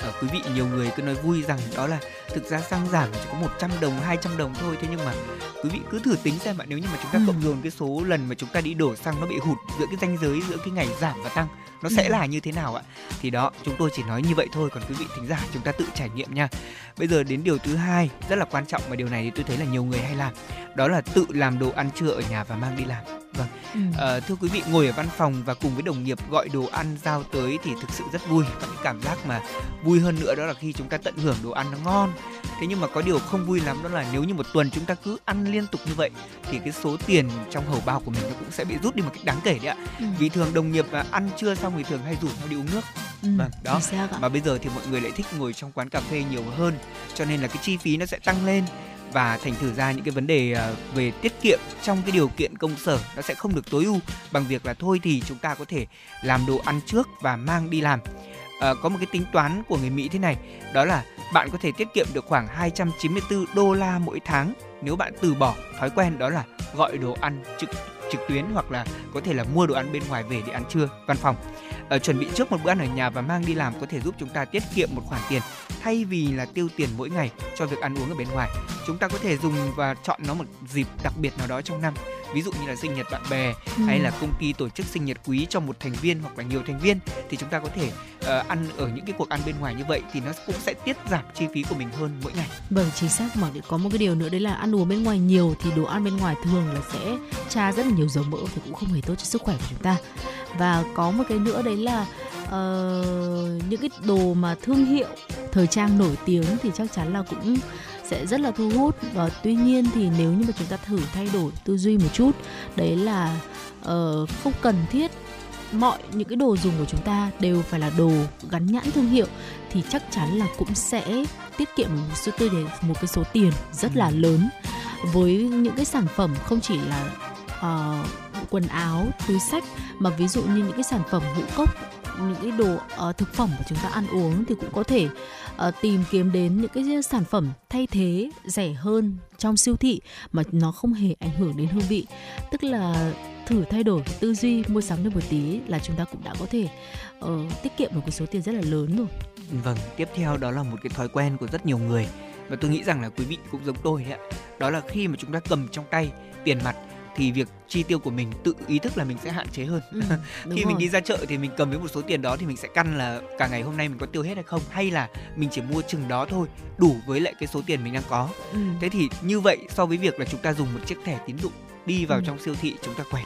uh, quý vị nhiều người cứ nói vui rằng đó là thực ra xăng giảm chỉ có 100 đồng, 200 đồng thôi thế nhưng mà quý vị cứ thử tính xem ạ nếu như mà chúng ta ừ. cộng dồn cái số lần mà chúng ta đi đổ xăng nó bị hụt giữa cái ranh giới giữa cái ngày giảm và tăng nó sẽ là như thế nào ạ? Thì đó, chúng tôi chỉ nói như vậy thôi còn quý vị thính giả chúng ta tự trải nghiệm nha. Bây giờ đến điều thứ hai rất là quan trọng mà điều này thì tôi thấy là nhiều người hay làm đó là tự làm đồ ăn trưa ở nhà và mang đi làm vâng ừ. à, thưa quý vị ngồi ở văn phòng và cùng với đồng nghiệp gọi đồ ăn giao tới thì thực sự rất vui và cái cảm giác mà vui hơn nữa đó là khi chúng ta tận hưởng đồ ăn nó ngon thế nhưng mà có điều không vui lắm đó là nếu như một tuần chúng ta cứ ăn liên tục như vậy thì cái số tiền trong hầu bao của mình nó cũng sẽ bị rút đi một cách đáng kể đấy ạ ừ. vì thường đồng nghiệp và ăn trưa xong thì thường hay rủ nhau đi uống nước ừ. vâng đó mà bây giờ thì mọi người lại thích ngồi trong quán cà phê nhiều hơn cho nên là cái chi phí nó sẽ tăng lên và thành thử ra những cái vấn đề ờ, về tiết kiệm trong cái điều kiện công sở nó sẽ không được tối ưu bằng việc là thôi thì chúng ta có thể làm đồ ăn trước và mang đi làm. À, có một cái tính toán của người Mỹ thế này, đó là bạn có thể tiết kiệm được khoảng 294 đô la mỗi tháng nếu bạn từ bỏ thói quen đó là gọi đồ ăn trực trực tuyến hoặc là có thể là mua đồ ăn bên ngoài về để ăn trưa văn phòng. À, chuẩn bị trước một bữa ăn ở nhà và mang đi làm có thể giúp chúng ta tiết kiệm một khoản tiền thay vì là tiêu tiền mỗi ngày cho việc ăn uống ở bên ngoài chúng ta có thể dùng và chọn nó một dịp đặc biệt nào đó trong năm ví dụ như là sinh nhật bạn bè ừ. hay là công ty tổ chức sinh nhật quý cho một thành viên hoặc là nhiều thành viên thì chúng ta có thể uh, ăn ở những cái cuộc ăn bên ngoài như vậy thì nó cũng sẽ tiết giảm chi phí của mình hơn mỗi ngày. Vâng chính xác mà có một cái điều nữa đấy là ăn uống bên ngoài nhiều thì đồ ăn bên ngoài thường là sẽ tra rất là nhiều dầu mỡ thì cũng không hề tốt cho sức khỏe của chúng ta. Và có một cái nữa đấy là uh, những cái đồ mà thương hiệu thời trang nổi tiếng thì chắc chắn là cũng sẽ rất là thu hút. Và tuy nhiên thì nếu như mà chúng ta thử thay đổi tư duy một chút đấy là uh, không cần thiết mọi những cái đồ dùng của chúng ta đều phải là đồ gắn nhãn thương hiệu thì chắc chắn là cũng sẽ tiết kiệm một số tư để một cái số tiền rất là lớn. Với những cái sản phẩm không chỉ là uh, quần áo túi sách mà ví dụ như những cái sản phẩm ngũ cốc những cái đồ uh, thực phẩm mà chúng ta ăn uống thì cũng có thể uh, tìm kiếm đến những cái sản phẩm thay thế rẻ hơn trong siêu thị mà nó không hề ảnh hưởng đến hương vị. Tức là thử thay đổi tư duy mua sắm được một tí là chúng ta cũng đã có thể uh, tiết kiệm được một số tiền rất là lớn rồi. Vâng tiếp theo đó là một cái thói quen của rất nhiều người. Và tôi nghĩ rằng là quý vị cũng giống tôi đấy ạ. Đó là khi mà chúng ta cầm trong tay tiền mặt thì việc chi tiêu của mình tự ý thức là mình sẽ hạn chế hơn. Ừ, khi rồi. mình đi ra chợ thì mình cầm với một số tiền đó thì mình sẽ căn là cả ngày hôm nay mình có tiêu hết hay không hay là mình chỉ mua chừng đó thôi đủ với lại cái số tiền mình đang có. Ừ. thế thì như vậy so với việc là chúng ta dùng một chiếc thẻ tín dụng đi vào ừ. trong siêu thị chúng ta quẹt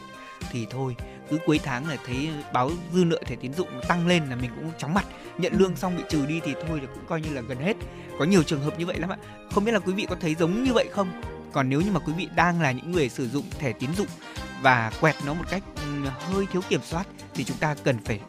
thì thôi cứ cuối tháng là thấy báo dư nợ thẻ tín dụng tăng lên là mình cũng chóng mặt. Nhận lương xong bị trừ đi thì thôi là cũng coi như là gần hết. Có nhiều trường hợp như vậy lắm ạ. Không biết là quý vị có thấy giống như vậy không còn nếu như mà quý vị đang là những người sử dụng thẻ tín dụng và quẹt nó một cách ừ, hơi thiếu kiểm soát thì chúng ta cần phải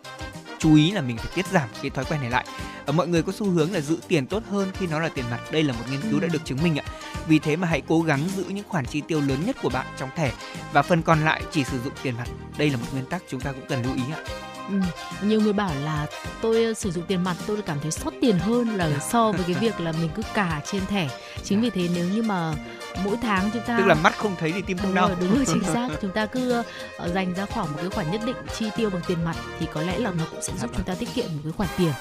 chú ý là mình phải tiết giảm cái thói quen này lại. Ở mọi người có xu hướng là giữ tiền tốt hơn khi nó là tiền mặt. Đây là một nghiên cứu đã ừ. được chứng minh ạ. Vì thế mà hãy cố gắng giữ những khoản chi tiêu lớn nhất của bạn trong thẻ và phần còn lại chỉ sử dụng tiền mặt. Đây là một nguyên tắc chúng ta cũng cần lưu ý ạ Ừ. nhiều người bảo là tôi ờ, sử dụng tiền mặt tôi cảm thấy sót tiền hơn là so với cái việc là mình cứ cả trên thẻ. Chính vì thế nếu như mà mỗi tháng chúng ta tức là mắt không thấy thì tim không đau. đúng rồi chính xác. Chúng ta cứ uh, dành ra khoảng một cái khoản nhất định chi tiêu bằng tiền mặt thì có lẽ là nó cũng sẽ giúp chúng ta tiết kiệm một cái khoản tiền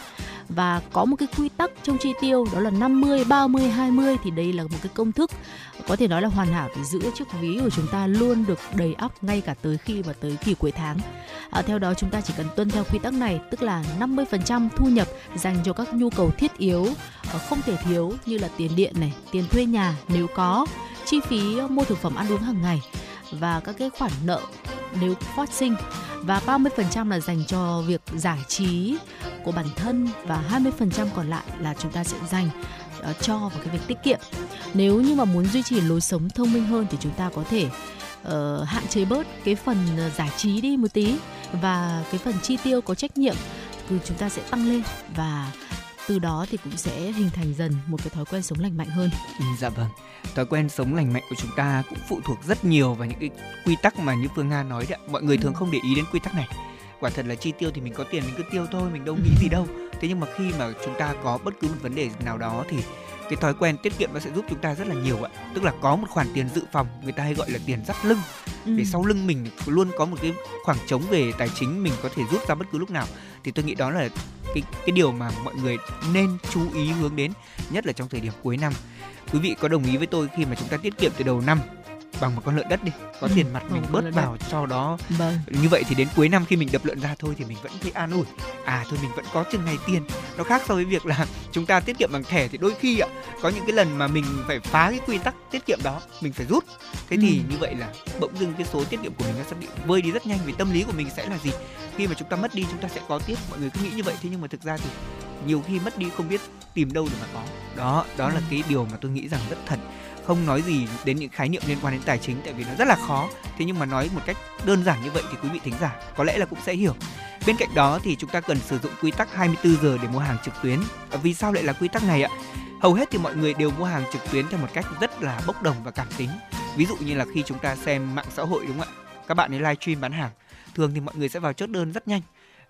và có một cái quy tắc trong chi tiêu đó là 50 30 20 thì đây là một cái công thức có thể nói là hoàn hảo để giữ chiếc ví của chúng ta luôn được đầy ắp ngay cả tới khi mà tới kỳ cuối tháng. À, theo đó chúng ta chỉ cần tuân theo quy tắc này tức là 50% thu nhập dành cho các nhu cầu thiết yếu à, không thể thiếu như là tiền điện này, tiền thuê nhà nếu có, chi phí mua thực phẩm ăn uống hàng ngày và các cái khoản nợ nếu phát sinh và 30% là dành cho việc giải trí của bản thân và 20% còn lại là chúng ta sẽ dành uh, cho vào cái việc tiết kiệm. Nếu như mà muốn duy trì lối sống thông minh hơn thì chúng ta có thể uh, hạn chế bớt cái phần uh, giải trí đi một tí và cái phần chi tiêu có trách nhiệm thì chúng ta sẽ tăng lên và từ đó thì cũng sẽ hình thành dần một cái thói quen sống lành mạnh hơn. Ừ, dạ vâng, thói quen sống lành mạnh của chúng ta cũng phụ thuộc rất nhiều vào những cái quy tắc mà như Phương Nga nói đấy. Mọi người thường không để ý đến quy tắc này. Quả thật là chi tiêu thì mình có tiền mình cứ tiêu thôi, mình đâu nghĩ gì đâu. Thế nhưng mà khi mà chúng ta có bất cứ một vấn đề nào đó thì cái thói quen tiết kiệm nó sẽ giúp chúng ta rất là nhiều ạ tức là có một khoản tiền dự phòng người ta hay gọi là tiền dắt lưng ừ. để sau lưng mình luôn có một cái khoảng trống về tài chính mình có thể rút ra bất cứ lúc nào thì tôi nghĩ đó là cái cái điều mà mọi người nên chú ý hướng đến, nhất là trong thời điểm cuối năm. Quý vị có đồng ý với tôi khi mà chúng ta tiết kiệm từ đầu năm? Bằng một con lợn đất đi. Có ừ, tiền mặt mình bớt vào đất. cho đó. Vâng. như vậy thì đến cuối năm khi mình đập lợn ra thôi thì mình vẫn thấy an ủi. À thôi mình vẫn có chừng ngày tiền. Nó khác so với việc là chúng ta tiết kiệm bằng thẻ thì đôi khi ạ có những cái lần mà mình phải phá cái quy tắc tiết kiệm đó mình phải rút. Thế ừ. thì như vậy là bỗng dưng cái số tiết kiệm của mình nó sẽ bị vơi đi rất nhanh vì tâm lý của mình sẽ là gì? Khi mà chúng ta mất đi chúng ta sẽ có tiếp. Mọi người cứ nghĩ như vậy thế nhưng mà thực ra thì nhiều khi mất đi không biết tìm đâu để mà có. Đó đó là ừ. cái điều mà tôi nghĩ rằng rất thật không nói gì đến những khái niệm liên quan đến tài chính tại vì nó rất là khó. Thế nhưng mà nói một cách đơn giản như vậy thì quý vị thính giả có lẽ là cũng sẽ hiểu. Bên cạnh đó thì chúng ta cần sử dụng quy tắc 24 giờ để mua hàng trực tuyến. À, vì sao lại là quy tắc này ạ? Hầu hết thì mọi người đều mua hàng trực tuyến theo một cách rất là bốc đồng và cảm tính. Ví dụ như là khi chúng ta xem mạng xã hội, đúng không ạ? Các bạn ấy livestream bán hàng. Thường thì mọi người sẽ vào chốt đơn rất nhanh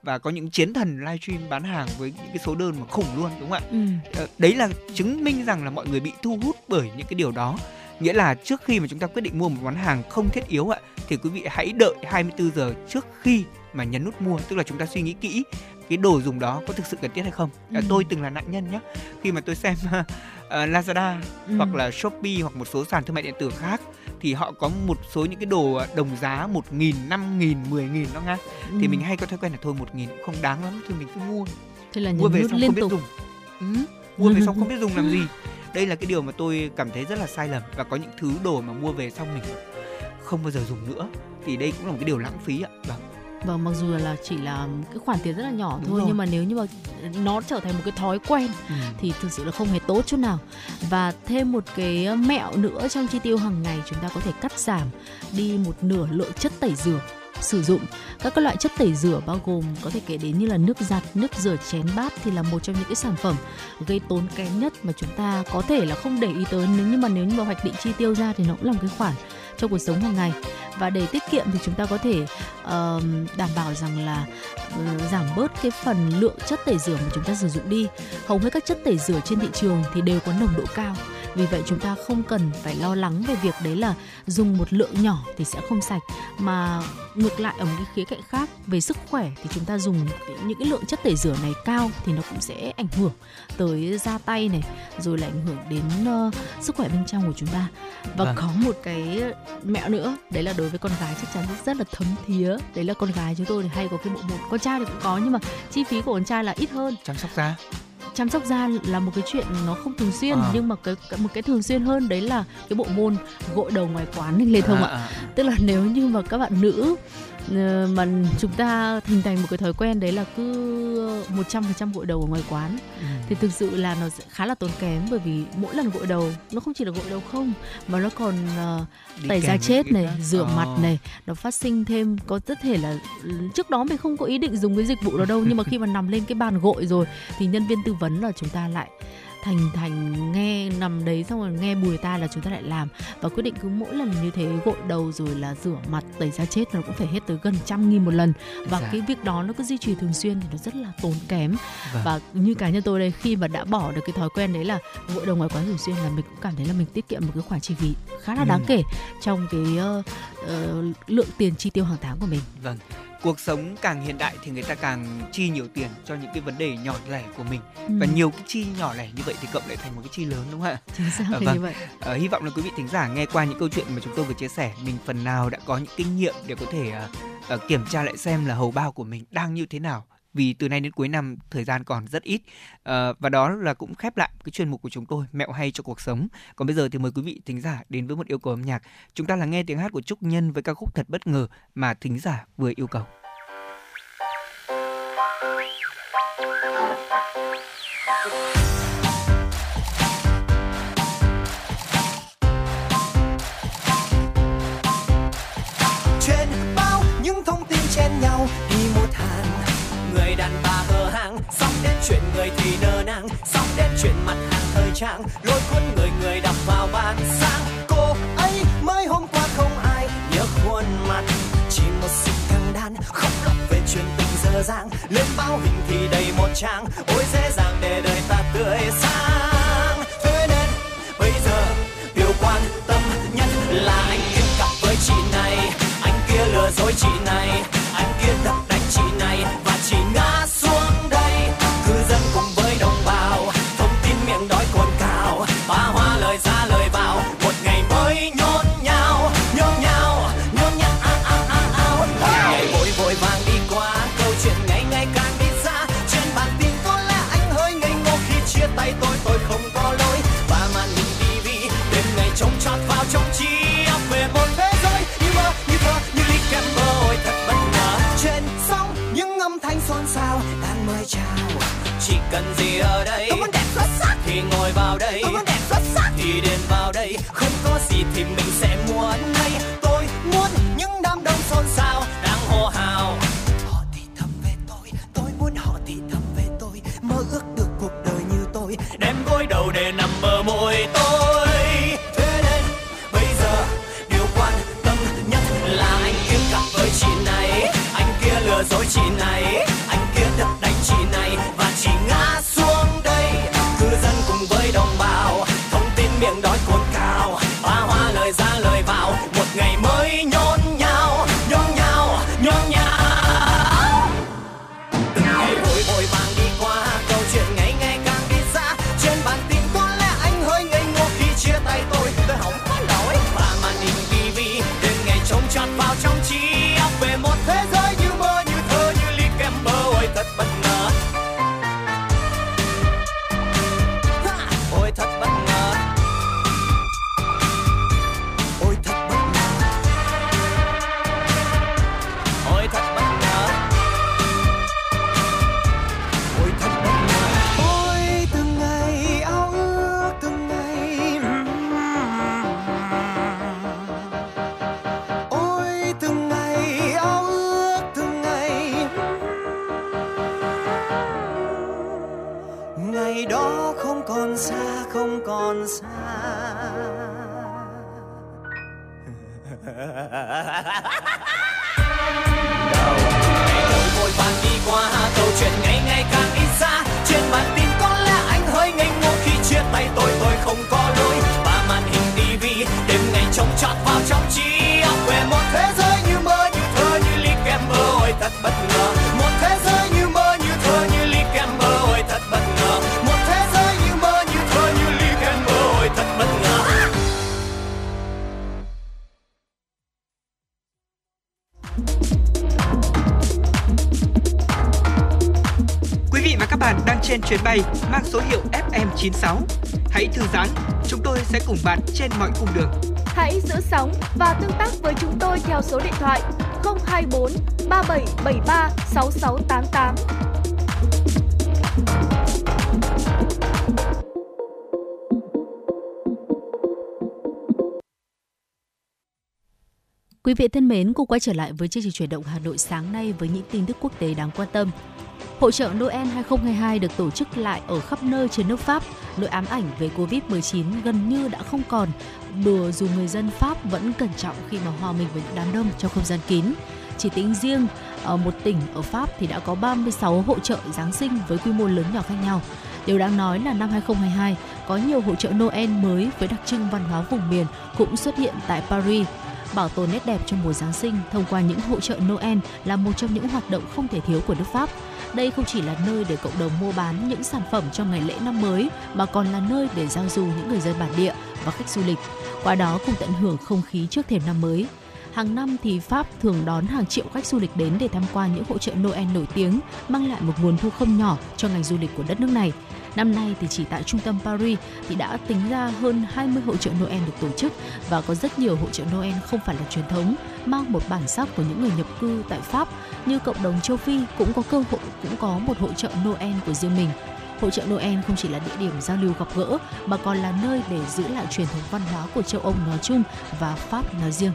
và có những chiến thần livestream bán hàng với những cái số đơn mà khủng luôn đúng không ạ? Ừ. Ờ, đấy là chứng minh rằng là mọi người bị thu hút bởi những cái điều đó. Nghĩa là trước khi mà chúng ta quyết định mua một món hàng không thiết yếu ạ thì quý vị hãy đợi 24 giờ trước khi mà nhấn nút mua, tức là chúng ta suy nghĩ kỹ cái đồ dùng đó có thực sự cần thiết hay không. Ừ. tôi từng là nạn nhân nhé. Khi mà tôi xem uh, Lazada ừ. hoặc là Shopee hoặc một số sàn thương mại điện tử khác thì họ có một số những cái đồ đồng giá một nghìn năm nghìn mười nghìn đó nghe ừ. thì mình hay có thói quen là thôi một nghìn không đáng lắm thì mình cứ mua. Thế là mua về xong không biết tục. dùng. Ừ, mua về xong không biết dùng làm gì. Đây là cái điều mà tôi cảm thấy rất là sai lầm và có những thứ đồ mà mua về xong mình không bao giờ dùng nữa. Thì đây cũng là một cái điều lãng phí ạ. Vâng Vâng, mặc dù là chỉ là cái khoản tiền rất là nhỏ Đúng thôi rồi. nhưng mà nếu như mà nó trở thành một cái thói quen ừ. thì thực sự là không hề tốt chút nào. Và thêm một cái mẹo nữa trong chi tiêu hàng ngày chúng ta có thể cắt giảm đi một nửa lượng chất tẩy rửa sử dụng các loại chất tẩy rửa bao gồm có thể kể đến như là nước giặt, nước rửa chén bát thì là một trong những cái sản phẩm gây tốn kém nhất mà chúng ta có thể là không để ý tới nếu như mà nếu như mà hoạch định chi tiêu ra thì nó cũng là một cái khoản trong cuộc sống hàng ngày. Và để tiết kiệm thì chúng ta có thể uh, đảm bảo rằng là uh, giảm bớt cái phần lượng chất tẩy rửa mà chúng ta sử dụng đi. Hầu hết các chất tẩy rửa trên thị trường thì đều có nồng độ cao vì vậy chúng ta không cần phải lo lắng về việc đấy là dùng một lượng nhỏ thì sẽ không sạch. Mà ngược lại ở một cái khía cạnh khác về sức khỏe thì chúng ta dùng những cái lượng chất tẩy rửa này cao thì nó cũng sẽ ảnh hưởng tới da tay này rồi lại ảnh hưởng đến uh, sức khỏe bên trong của chúng ta. Và vâng. có một cái mẹo nữa đấy là đối với con gái chắc chắn rất là thấm thía. Đấy là con gái chúng tôi thì hay có cái bộ một con trai thì cũng có nhưng mà chi phí của con trai là ít hơn. Chăm sóc da chăm sóc da là một cái chuyện nó không thường xuyên à. nhưng mà cái một cái thường xuyên hơn đấy là cái bộ môn gội đầu ngoài quán anh lê thông à, ạ à. tức là nếu như mà các bạn nữ mà chúng ta hình thành một cái thói quen đấy là cứ 100% gội đầu ở ngoài quán ừ. thì thực sự là nó sẽ khá là tốn kém bởi vì mỗi lần gội đầu nó không chỉ là gội đầu không mà nó còn uh, tẩy da chết này, rửa oh. mặt này, nó phát sinh thêm có rất thể là trước đó mình không có ý định dùng cái dịch vụ đó đâu nhưng mà khi mà nằm lên cái bàn gội rồi thì nhân viên tư vấn là chúng ta lại thành thành nghe nằm đấy xong rồi nghe bùi ta là chúng ta lại làm và quyết định cứ mỗi lần như thế gội đầu rồi là rửa mặt tẩy da chết nó cũng phải hết tới gần trăm nghìn một lần và dạ. cái việc đó nó cứ duy trì thường xuyên thì nó rất là tốn kém vâng. và như cá nhân tôi đây khi mà đã bỏ được cái thói quen đấy là gội đầu ngoài quán thường xuyên là mình cũng cảm thấy là mình tiết kiệm một cái khoản chi phí khá là ừ. đáng kể trong cái uh, uh, lượng tiền chi tiêu hàng tháng của mình vâng cuộc sống càng hiện đại thì người ta càng chi nhiều tiền cho những cái vấn đề nhỏ lẻ của mình ừ. và nhiều cái chi nhỏ lẻ như vậy thì cộng lại thành một cái chi lớn đúng không ạ? Chính xác à, vâng. như vậy. À, hy vọng là quý vị thính giả nghe qua những câu chuyện mà chúng tôi vừa chia sẻ mình phần nào đã có những kinh nghiệm để có thể uh, uh, kiểm tra lại xem là hầu bao của mình đang như thế nào vì từ nay đến cuối năm thời gian còn rất ít. À, và đó là cũng khép lại cái chuyên mục của chúng tôi mẹo hay cho cuộc sống. Còn bây giờ thì mời quý vị thính giả đến với một yêu cầu âm nhạc. Chúng ta là nghe tiếng hát của trúc nhân với ca khúc thật bất ngờ mà thính giả vừa yêu cầu. Truyền bao những thông tin chen nhau như một hạt người đàn bà hờ hàng, xong đến chuyện người thì nơ nang. Xong đến chuyện mặt hàng thời trang. Lôi cuốn người người đọc vào bàn sáng. Cô ấy mới hôm qua không ai nhớ khuôn mặt. Chỉ một sự căng đan khóc lóc về chuyện tình dơ dàng lên bao hình thì đầy một trang. Ôi dễ dàng để đời ta tươi sáng. Thế nên bây giờ điều quan tâm nhất là anh kiếm cặp với chị này. Anh kia lừa dối chị này. Khi thì ngồi vào đây. Số hiệu FM96. Hãy thư giãn, chúng tôi sẽ cùng bạn trên mọi cung đường. Hãy giữ sóng và tương tác với chúng tôi theo số điện thoại 024 3773 6688. Quý vị thân mến, cùng quay trở lại với chương trình chuyển động Hà Nội sáng nay với những tin tức quốc tế đáng quan tâm. Hội trợ Noel 2022 được tổ chức lại ở khắp nơi trên nước Pháp. Nỗi ám ảnh về Covid-19 gần như đã không còn, đùa dù người dân Pháp vẫn cẩn trọng khi mà hòa mình với những đám đông trong không gian kín. Chỉ tính riêng ở một tỉnh ở Pháp thì đã có 36 hội trợ Giáng sinh với quy mô lớn nhỏ khác nhau. Điều đáng nói là năm 2022 có nhiều hội trợ Noel mới với đặc trưng văn hóa vùng miền cũng xuất hiện tại Paris. Bảo tồn nét đẹp trong mùa Giáng sinh thông qua những hội trợ Noel là một trong những hoạt động không thể thiếu của nước Pháp. Đây không chỉ là nơi để cộng đồng mua bán những sản phẩm cho ngày lễ năm mới mà còn là nơi để giao du những người dân bản địa và khách du lịch. Qua đó cùng tận hưởng không khí trước thềm năm mới. Hàng năm thì Pháp thường đón hàng triệu khách du lịch đến để tham quan những hội trợ Noel nổi tiếng, mang lại một nguồn thu không nhỏ cho ngành du lịch của đất nước này. Năm nay thì chỉ tại trung tâm Paris thì đã tính ra hơn 20 hội trợ Noel được tổ chức và có rất nhiều hội trợ Noel không phải là truyền thống, mang một bản sắc của những người nhập cư tại Pháp như cộng đồng châu Phi cũng có cơ hội cũng có một hội trợ Noel của riêng mình. Hội trợ Noel không chỉ là địa điểm giao lưu gặp gỡ mà còn là nơi để giữ lại truyền thống văn hóa của châu Âu nói chung và Pháp nói riêng.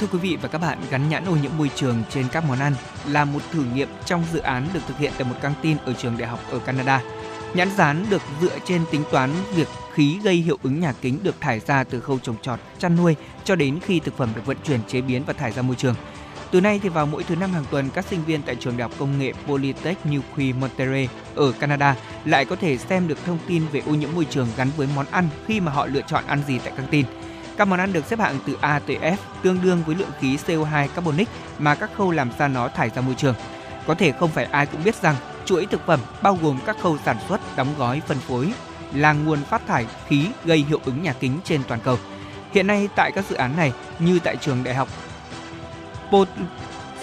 Thưa quý vị và các bạn, gắn nhãn ô nhiễm môi trường trên các món ăn là một thử nghiệm trong dự án được thực hiện tại một căng tin ở trường đại học ở Canada. Nhãn dán được dựa trên tính toán việc khí gây hiệu ứng nhà kính được thải ra từ khâu trồng trọt, chăn nuôi cho đến khi thực phẩm được vận chuyển chế biến và thải ra môi trường. Từ nay thì vào mỗi thứ năm hàng tuần, các sinh viên tại trường đại học công nghệ Polytech Newquay Monterey ở Canada lại có thể xem được thông tin về ô nhiễm môi trường gắn với món ăn khi mà họ lựa chọn ăn gì tại căng tin. Các món ăn được xếp hạng từ A tới F, tương đương với lượng khí CO2 carbonic mà các khâu làm ra nó thải ra môi trường. Có thể không phải ai cũng biết rằng chuỗi thực phẩm bao gồm các khâu sản xuất, đóng gói, phân phối là nguồn phát thải khí gây hiệu ứng nhà kính trên toàn cầu. Hiện nay tại các dự án này như tại trường đại học Pot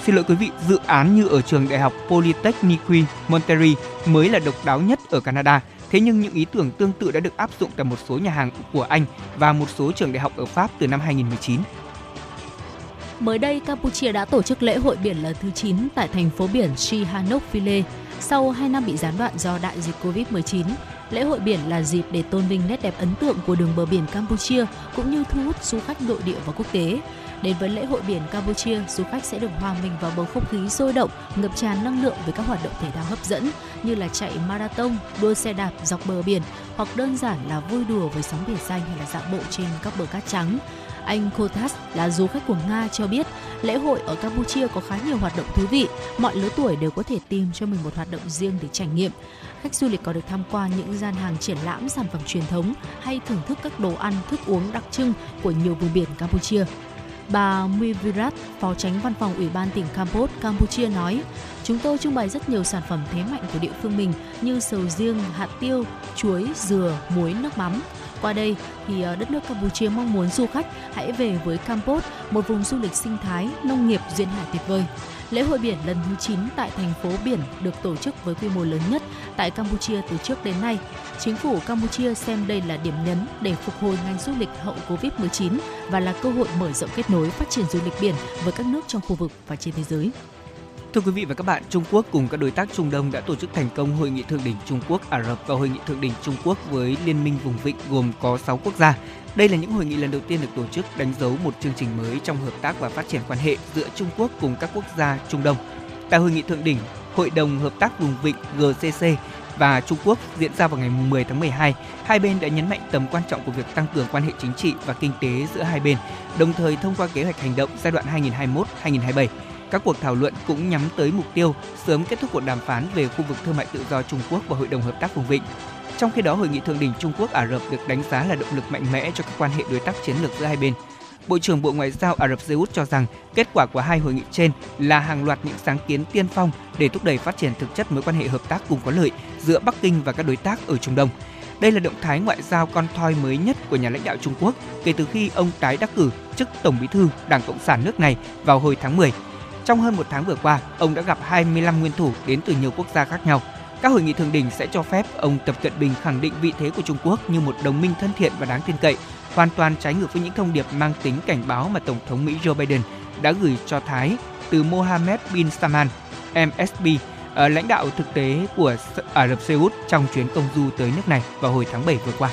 Xin lỗi quý vị, dự án như ở trường đại học Polytechnique Monterrey mới là độc đáo nhất ở Canada. Thế nhưng những ý tưởng tương tự đã được áp dụng tại một số nhà hàng của Anh và một số trường đại học ở Pháp từ năm 2019. Mới đây, Campuchia đã tổ chức lễ hội biển lần thứ 9 tại thành phố biển Sihanoukville sau 2 năm bị gián đoạn do đại dịch Covid-19. Lễ hội biển là dịp để tôn vinh nét đẹp ấn tượng của đường bờ biển Campuchia cũng như thu hút du khách nội địa và quốc tế. Đến với lễ hội biển Campuchia, du khách sẽ được hòa mình vào bầu không khí sôi động, ngập tràn năng lượng với các hoạt động thể thao hấp dẫn như là chạy marathon, đua xe đạp dọc bờ biển hoặc đơn giản là vui đùa với sóng biển xanh hay là dạo bộ trên các bờ cát trắng. Anh Kotas là du khách của Nga cho biết lễ hội ở Campuchia có khá nhiều hoạt động thú vị, mọi lứa tuổi đều có thể tìm cho mình một hoạt động riêng để trải nghiệm. Khách du lịch có được tham quan những gian hàng triển lãm sản phẩm truyền thống hay thưởng thức các đồ ăn, thức uống đặc trưng của nhiều vùng biển Campuchia. Bà Muvirat Phó Tránh Văn phòng Ủy ban tỉnh Kampot, Campuchia nói, chúng tôi trưng bày rất nhiều sản phẩm thế mạnh của địa phương mình như sầu riêng, hạt tiêu, chuối, dừa, muối, nước mắm. Qua đây thì ờ, đất nước Campuchia mong muốn du khách hãy về với Campos, một vùng du lịch sinh thái, nông nghiệp duyên hải tuyệt vời. Lễ hội biển lần thứ 9 tại thành phố biển được tổ chức với quy mô lớn nhất tại Campuchia từ trước đến nay. Chính phủ Campuchia xem đây là điểm nhấn để phục hồi ngành du lịch hậu Covid-19 và là cơ hội mở rộng kết nối phát triển du lịch biển với các nước trong khu vực và trên thế giới. Thưa quý vị và các bạn, Trung Quốc cùng các đối tác Trung Đông đã tổ chức thành công hội nghị thượng đỉnh Trung Quốc Ả Rập và hội nghị thượng đỉnh Trung Quốc với Liên minh vùng vịnh gồm có 6 quốc gia. Đây là những hội nghị lần đầu tiên được tổ chức đánh dấu một chương trình mới trong hợp tác và phát triển quan hệ giữa Trung Quốc cùng các quốc gia Trung Đông. Tại hội nghị thượng đỉnh, Hội đồng Hợp tác Vùng Vịnh GCC và Trung Quốc diễn ra vào ngày 10 tháng 12, hai bên đã nhấn mạnh tầm quan trọng của việc tăng cường quan hệ chính trị và kinh tế giữa hai bên, đồng thời thông qua kế hoạch hành động giai đoạn 2021-2027. Các cuộc thảo luận cũng nhắm tới mục tiêu sớm kết thúc cuộc đàm phán về khu vực thương mại tự do Trung Quốc và Hội đồng Hợp tác Vùng Vịnh. Trong khi đó, hội nghị thượng đỉnh Trung Quốc Ả Rập được đánh giá là động lực mạnh mẽ cho các quan hệ đối tác chiến lược giữa hai bên. Bộ trưởng Bộ Ngoại giao Ả Rập Xê Út cho rằng kết quả của hai hội nghị trên là hàng loạt những sáng kiến tiên phong để thúc đẩy phát triển thực chất mối quan hệ hợp tác cùng có lợi giữa Bắc Kinh và các đối tác ở Trung Đông. Đây là động thái ngoại giao con thoi mới nhất của nhà lãnh đạo Trung Quốc kể từ khi ông tái đắc cử chức Tổng Bí thư Đảng Cộng sản nước này vào hồi tháng 10. Trong hơn một tháng vừa qua, ông đã gặp 25 nguyên thủ đến từ nhiều quốc gia khác nhau. Các hội nghị thượng đỉnh sẽ cho phép ông Tập Cận Bình khẳng định vị thế của Trung Quốc như một đồng minh thân thiện và đáng tin cậy, hoàn toàn trái ngược với những thông điệp mang tính cảnh báo mà Tổng thống Mỹ Joe Biden đã gửi cho Thái từ Mohammed bin Salman, MSB, ờ, lãnh đạo thực tế của Ả Rập Xê Út trong chuyến công du tới nước này vào hồi tháng 7 vừa qua.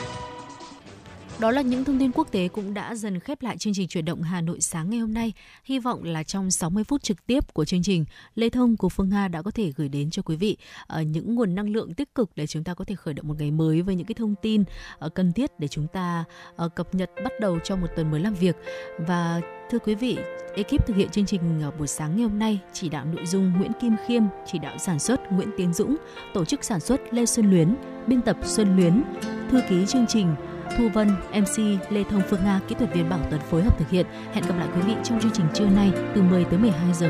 Đó là những thông tin quốc tế cũng đã dần khép lại chương trình chuyển động Hà Nội sáng ngày hôm nay. Hy vọng là trong 60 phút trực tiếp của chương trình, Lê Thông của Phương Nga đã có thể gửi đến cho quý vị ờ, những nguồn năng lượng tích cực để chúng ta có thể khởi động một ngày mới với những cái thông tin ờ, cần thiết để chúng ta ờ, cập nhật bắt đầu cho một tuần mới làm việc. Và thưa quý vị, ekip thực hiện chương trình buổi sáng ngày hôm nay chỉ đạo nội dung Nguyễn Kim Khiêm, chỉ đạo sản xuất Nguyễn Tiến Dũng, tổ chức sản xuất Lê Xuân Luyến, biên tập Xuân Luyến, thư ký chương trình Thu Vân, MC Lê Thông Phương Nga, kỹ thuật viên Bảo Tuấn phối hợp thực hiện. Hẹn gặp lại quý vị trong chương trình trưa nay từ 10 tới 12 giờ.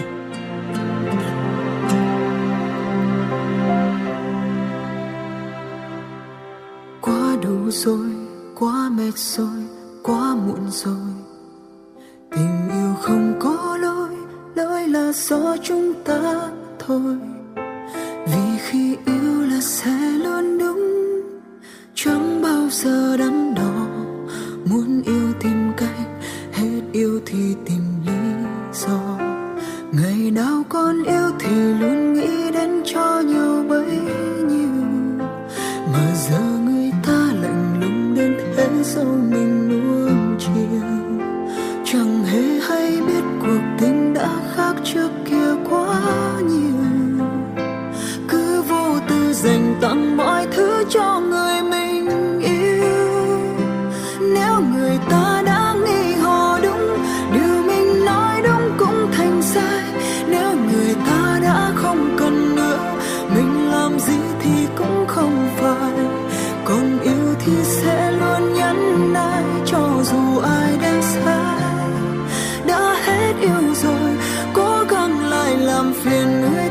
Quá đủ rồi, quá mệt rồi, quá muộn rồi. Tình yêu không có lỗi, lỗi là do chúng ta thôi. Vì khi yêu là sẽ luôn đúng chẳng bao giờ đắn đo, muốn yêu tìm cách, hết yêu thì tìm lý do. Ngày nào con yêu thì luôn nghĩ đến cho nhiều bấy nhiêu. Mà giờ người ta lạnh lùng đến thế sâu mình nuông chiều. Chẳng hề hay biết cuộc tình đã khác trước kia quá nhiều. Cứ vô tư dành tặng mọi thứ cho người something